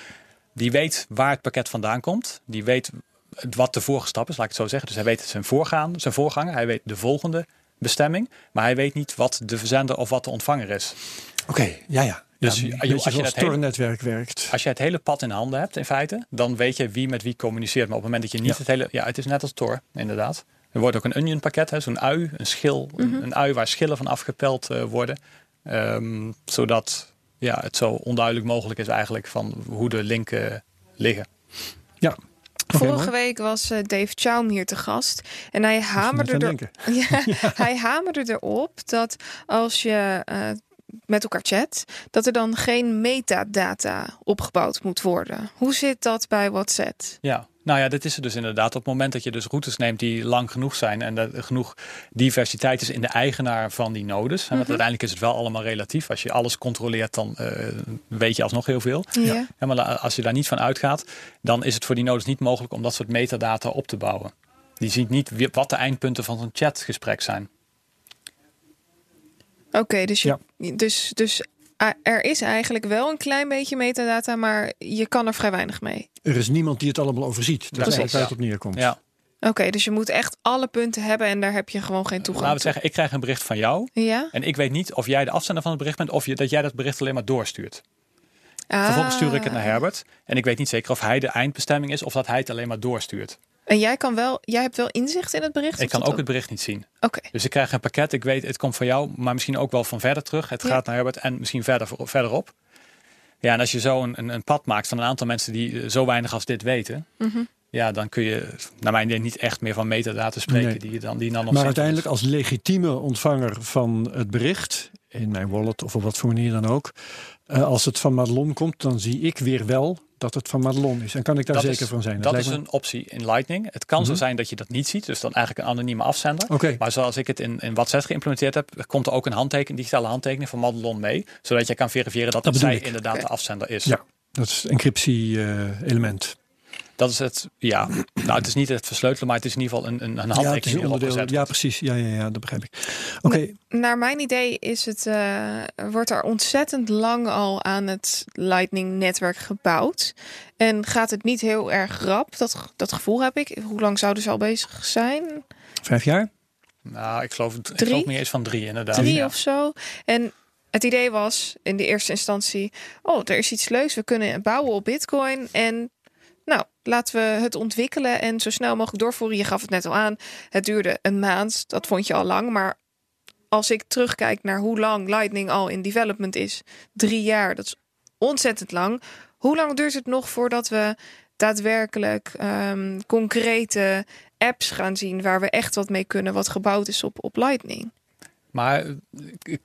die weet waar het pakket vandaan komt. Die weet wat de vorige stap is, laat ik het zo zeggen. Dus hij weet zijn, voorgaan, zijn voorganger, hij weet de volgende bestemming. Maar hij weet niet wat de verzender of wat de ontvanger is. Oké, okay, ja, ja. Dus ja, als je het hele netwerk werkt. Als je het hele pad in handen hebt, in feite, dan weet je wie met wie communiceert. Maar op het moment dat je niet ja. het hele. Ja, het is net als Tor, inderdaad. Er wordt ook een onion pakket, zo'n ui, een schil, mm -hmm. een, een, ui waar schillen van afgepeld uh, worden. Um, zodat ja, het zo onduidelijk mogelijk is eigenlijk van hoe de linken liggen. Ja, Vorige week was uh, Dave Chaum hier te gast. En hij hamerde, er, ja, ja. hij hamerde erop dat als je uh, met elkaar chat, dat er dan geen metadata opgebouwd moet worden. Hoe zit dat bij WhatsApp? Ja, nou ja, dit is er dus inderdaad. Op het moment dat je dus routes neemt die lang genoeg zijn en er genoeg diversiteit is in de eigenaar van die nodes. Mm -hmm. Want uiteindelijk is het wel allemaal relatief. Als je alles controleert, dan uh, weet je alsnog heel veel. Ja. Ja, maar als je daar niet van uitgaat, dan is het voor die nodes niet mogelijk om dat soort metadata op te bouwen. Die ziet niet wat de eindpunten van zo'n chatgesprek zijn. Oké, okay, dus, ja. dus, dus er is eigenlijk wel een klein beetje metadata, maar je kan er vrij weinig mee. Er is niemand die het allemaal overziet. Dat is altijd ja. op neerkomt. Ja. Oké, okay, dus je moet echt alle punten hebben en daar heb je gewoon geen toegang Laten we zeggen, ik krijg een bericht van jou. Ja? En ik weet niet of jij de afzender van het bericht bent of je, dat jij dat bericht alleen maar doorstuurt. Ah. Vervolgens stuur ik het naar Herbert. En ik weet niet zeker of hij de eindbestemming is of dat hij het alleen maar doorstuurt. En jij kan wel, jij hebt wel inzicht in het bericht? Ik kan ook, ook het bericht niet zien. Oké. Okay. Dus ik krijg een pakket. Ik weet, het komt van jou, maar misschien ook wel van verder terug. Het ja. gaat naar Herbert en misschien verder, verderop. Ja, en als je zo een, een, een, pad maakt van een aantal mensen die zo weinig als dit weten. Mm -hmm. Ja, dan kun je naar mijn idee niet echt meer van metadata spreken nee. die je dan, die dan nog Maar uiteindelijk als legitieme ontvanger van het bericht, in mijn wallet of op wat voor manier dan ook. Uh, als het van Madelon komt, dan zie ik weer wel dat het van Madelon is. En kan ik daar Dat zeker is- van zijn? Dat is me- een optie in Lightning. Het kan zo Mhm. zijn dat je dat niet ziet, dus dan eigenlijk een anonieme afzender. Maar zoals ik het in, in WhatsApp geïmplementeerd heb, komt er ook een handtekening, digitale handtekening van Madelon mee. Zodat je kan verifiëren dat, Dat zij ik. inderdaad de afzender is. Ja. dat is encryptie-element. Dat is het, ja. Nou, het is niet het versleutelen, maar het is in ieder geval een, een, een ja, het is een onderdeel. Ja, precies. Ja, ja, ja, dat begrijp ik. Oké, Naar mijn idee is het, eh, wordt er ontzettend lang al aan het Lightning-netwerk gebouwd. En gaat het niet heel erg rap? Dat, dat gevoel heb ik. Hoe lang zouden ze al bezig zijn? vijf jaar? Nou, ik geloof, ik Drie? geloof meer eens van drie inderdaad. Drie ja. of zo. En het idee was in de eerste instantie: oh, er is iets leuks. We kunnen bouwen op Bitcoin. En nou, laten we het ontwikkelen en zo snel mogelijk doorvoeren. Je gaf het net al aan. Het duurde een maand. Dat vond je al lang. Maar als ik terugkijk naar hoe lang Lightning al in development is, drie jaar, dat is ontzettend lang. Hoe lang duurt het nog voordat we daadwerkelijk ehm, concrete apps gaan zien waar we echt wat mee kunnen, wat gebouwd is op, op Lightning? Maar eh, eh,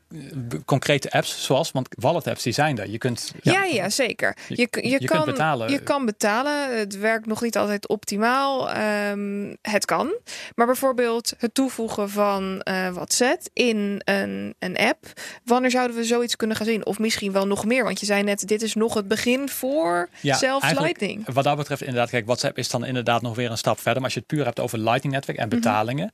concrete apps zoals, want wallet apps die zijn er. Je kunt, Ja, ja, zeker. Je, Je- je, je kunt kan betalen. Je kan betalen. Het werkt nog niet altijd optimaal. Ehm, het kan. Maar bijvoorbeeld het toevoegen van eh WhatsApp in een, een app. Wanneer zouden we zoiets kunnen gaan zien? Of misschien wel nog meer. Want je zei net, dit is nog het begin voor Ja, zelfs Lightning. Wat dat betreft, inderdaad, kijk, WhatsApp is dan inderdaad nog weer een stap verder. Maar als je het puur hebt over Lightning Network en betalingen.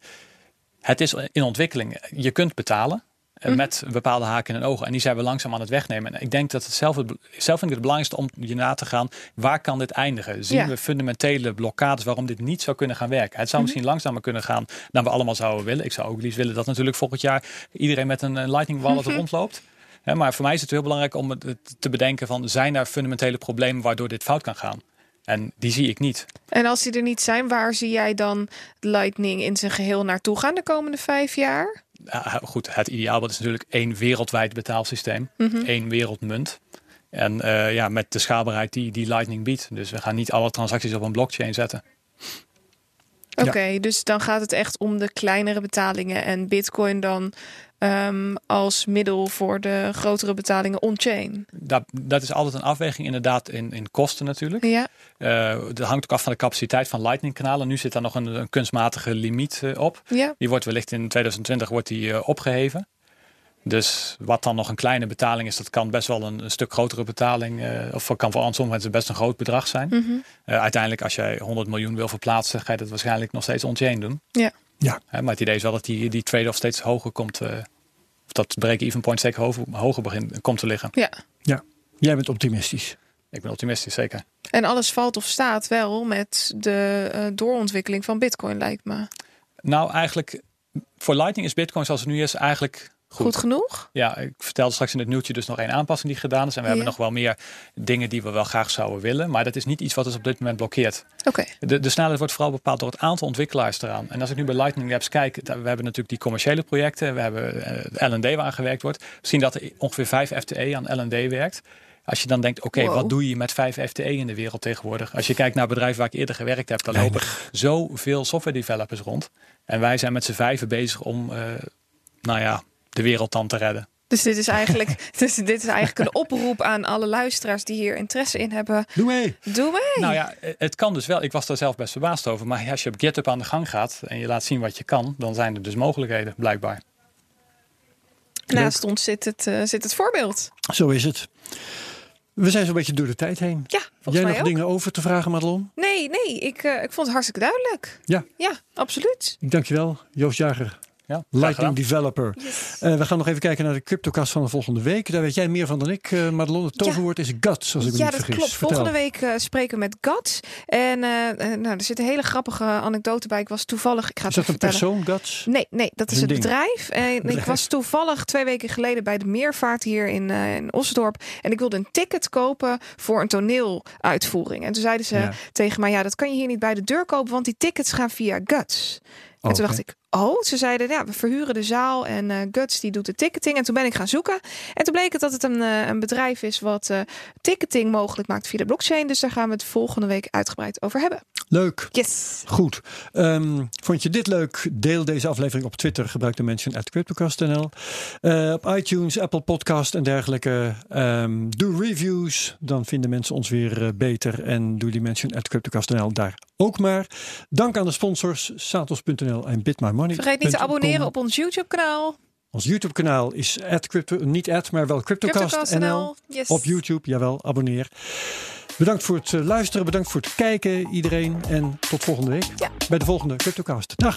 Het is in ontwikkeling. Je kunt betalen. eh, Mhm. Met bepaalde haken en ogen. En die zijn we langzaam aan het wegnemen. En ik denk dat het zelf, het, zelf vind ik het belangrijkste om je na te gaan. Waar kan dit eindigen? Zien Ja. we fundamentele blokkades waarom dit niet zou kunnen gaan werken? Het zou Mhm. misschien langzamer kunnen gaan dan we allemaal zouden willen. Ik zou ook liefst willen dat natuurlijk volgend jaar iedereen met een, Lightning wallet Mhm. rondloopt. Maar voor mij is het heel belangrijk om het te bedenken van zijn er fundamentele problemen waardoor dit fout kan gaan? En die zie ik niet. En als die er niet zijn, waar zie jij dan Lightning in zijn geheel naartoe gaan de komende vijf jaar? Ja, goed, het ideaalbeeld is natuurlijk één wereldwijd betaalsysteem, Mhm. één wereldmunt. En eh, ja, met de schaalbaarheid die, die Lightning biedt. Dus we gaan niet alle transacties op een blockchain zetten. Oké, dus dan gaat het echt om de kleinere betalingen en Bitcoin dan ehm, als middel voor de grotere betalingen on-chain. Dat, dat is altijd een afweging inderdaad in, in kosten natuurlijk. Ja, Eh, dat hangt ook af van de capaciteit van Lightning kanalen. Nu zit daar nog een, een kunstmatige limiet eh, op. ja. Die wordt wellicht in 2020 wordt die, eh, opgeheven. Dus wat dan nog een kleine betaling is, dat kan best wel een, een stuk grotere betaling. eh, of kan voor sommige mensen best een groot bedrag zijn. Mhm. Eh, uiteindelijk, als jij 100 miljoen wil verplaatsen, ga je dat waarschijnlijk nog steeds on-chain doen. Ja. Ja. Hè, maar het idee is wel dat die, die trade-off steeds hoger komt. Of dat break-even point steeds hoger, hoger begint, komt te liggen. ja. Jij bent optimistisch. Ik ben optimistisch, zeker. En alles valt of staat wel met de eh, doorontwikkeling van Bitcoin, lijkt me. Nou, eigenlijk voor Lightning is Bitcoin zoals het nu is eigenlijk Goed, goed. genoeg? Ja, ik vertelde straks in het nieuwtje dus nog één aanpassing die gedaan is. En we hebben nog wel meer dingen die we wel graag zouden willen. Maar dat is niet iets wat ons op dit moment blokkeert. Oké. De, de snelheid wordt vooral bepaald door het aantal ontwikkelaars eraan. En als ik nu bij Lightning Labs kijk, we hebben natuurlijk die commerciële projecten. We hebben eh, L&D waar aan gewerkt wordt. We zien dat er ongeveer 5 FTE aan L&D werkt. Als je dan denkt, oké, Wow. wat doe je met 5 FTE in de wereld tegenwoordig? Als je kijkt naar bedrijven waar ik eerder gewerkt heb, dan lopen zoveel software developers rond. En wij zijn met z'n vijven bezig om, eh, nou ja, de wereld dan te redden. Dus dit is eigenlijk, dus dit is eigenlijk een oproep aan alle luisteraars die hier interesse in hebben. Doe mee. Doe mee! Nou ja, het kan dus wel. Ik was daar zelf best verbaasd over. Maar als je op GitHub aan de gang gaat en je laat zien wat je kan, dan zijn er dus mogelijkheden, blijkbaar. Naast ons zit het, eh, zit het voorbeeld. Zo is het. We zijn zo'n beetje door de tijd heen. Ja, volgens Jij mij nog ook. dingen over te vragen, Madelon? Nee, nee, ik, eh, ik vond het hartstikke duidelijk. Ja. Ja, absoluut. Ik dank je wel, Joost Jager, Ja, Lightning. Developer. Yes. Eh, we gaan nog even kijken naar de CryptoCast van de volgende week. Daar weet jij meer van dan ik, eh Madelon. Het toverwoord is guts, als ik me ja, niet dat vergis. klopt. Vertel. Volgende week eh, spreken we met Guts. En nou, er zit een hele grappige anekdote bij. Ik was toevallig, ik ga Is het dat een vertellen. persoon, guts? Nee, nee, dat is Een het ding. bedrijf. En ik was toevallig twee weken geleden bij de Meervaart hier in, eh in Osdorp. En ik wilde een ticket kopen voor een toneeluitvoering. En toen zeiden ze Ja. tegen mij, ja, dat kan je hier niet bij de deur kopen, want die tickets gaan via Guts. En toen dacht ik, oh, ze zeiden, ja, we verhuren de zaal en eh, Guts die doet de ticketing. En toen ben ik gaan zoeken. En toen bleek het dat het een, eh, een bedrijf is wat eh, ticketing mogelijk maakt via de blockchain. Dus daar gaan we het volgende week uitgebreid over hebben. Leuk. Yes. Goed. Ehm, vond je dit leuk? Deel deze aflevering op Twitter. Gebruik de mention at CryptoCast.nl. Uh, op iTunes, Apple Podcast en dergelijke. Um, doe reviews. Dan vinden mensen ons weer uh, beter. En doe die mention at CryptoCast.nl daar ook maar. Dank aan de sponsors Satos.nl en BitMyMoney. Vergeet niet te abonneren op ons YouTube kanaal. Ons YouTube kanaal is crypto, niet at, maar wel CryptoCast.nl. Yes. Op YouTube, jawel, abonneer. Bedankt voor het luisteren, bedankt voor het kijken iedereen. En tot volgende week ja. bij de volgende CryptoCast. Dag!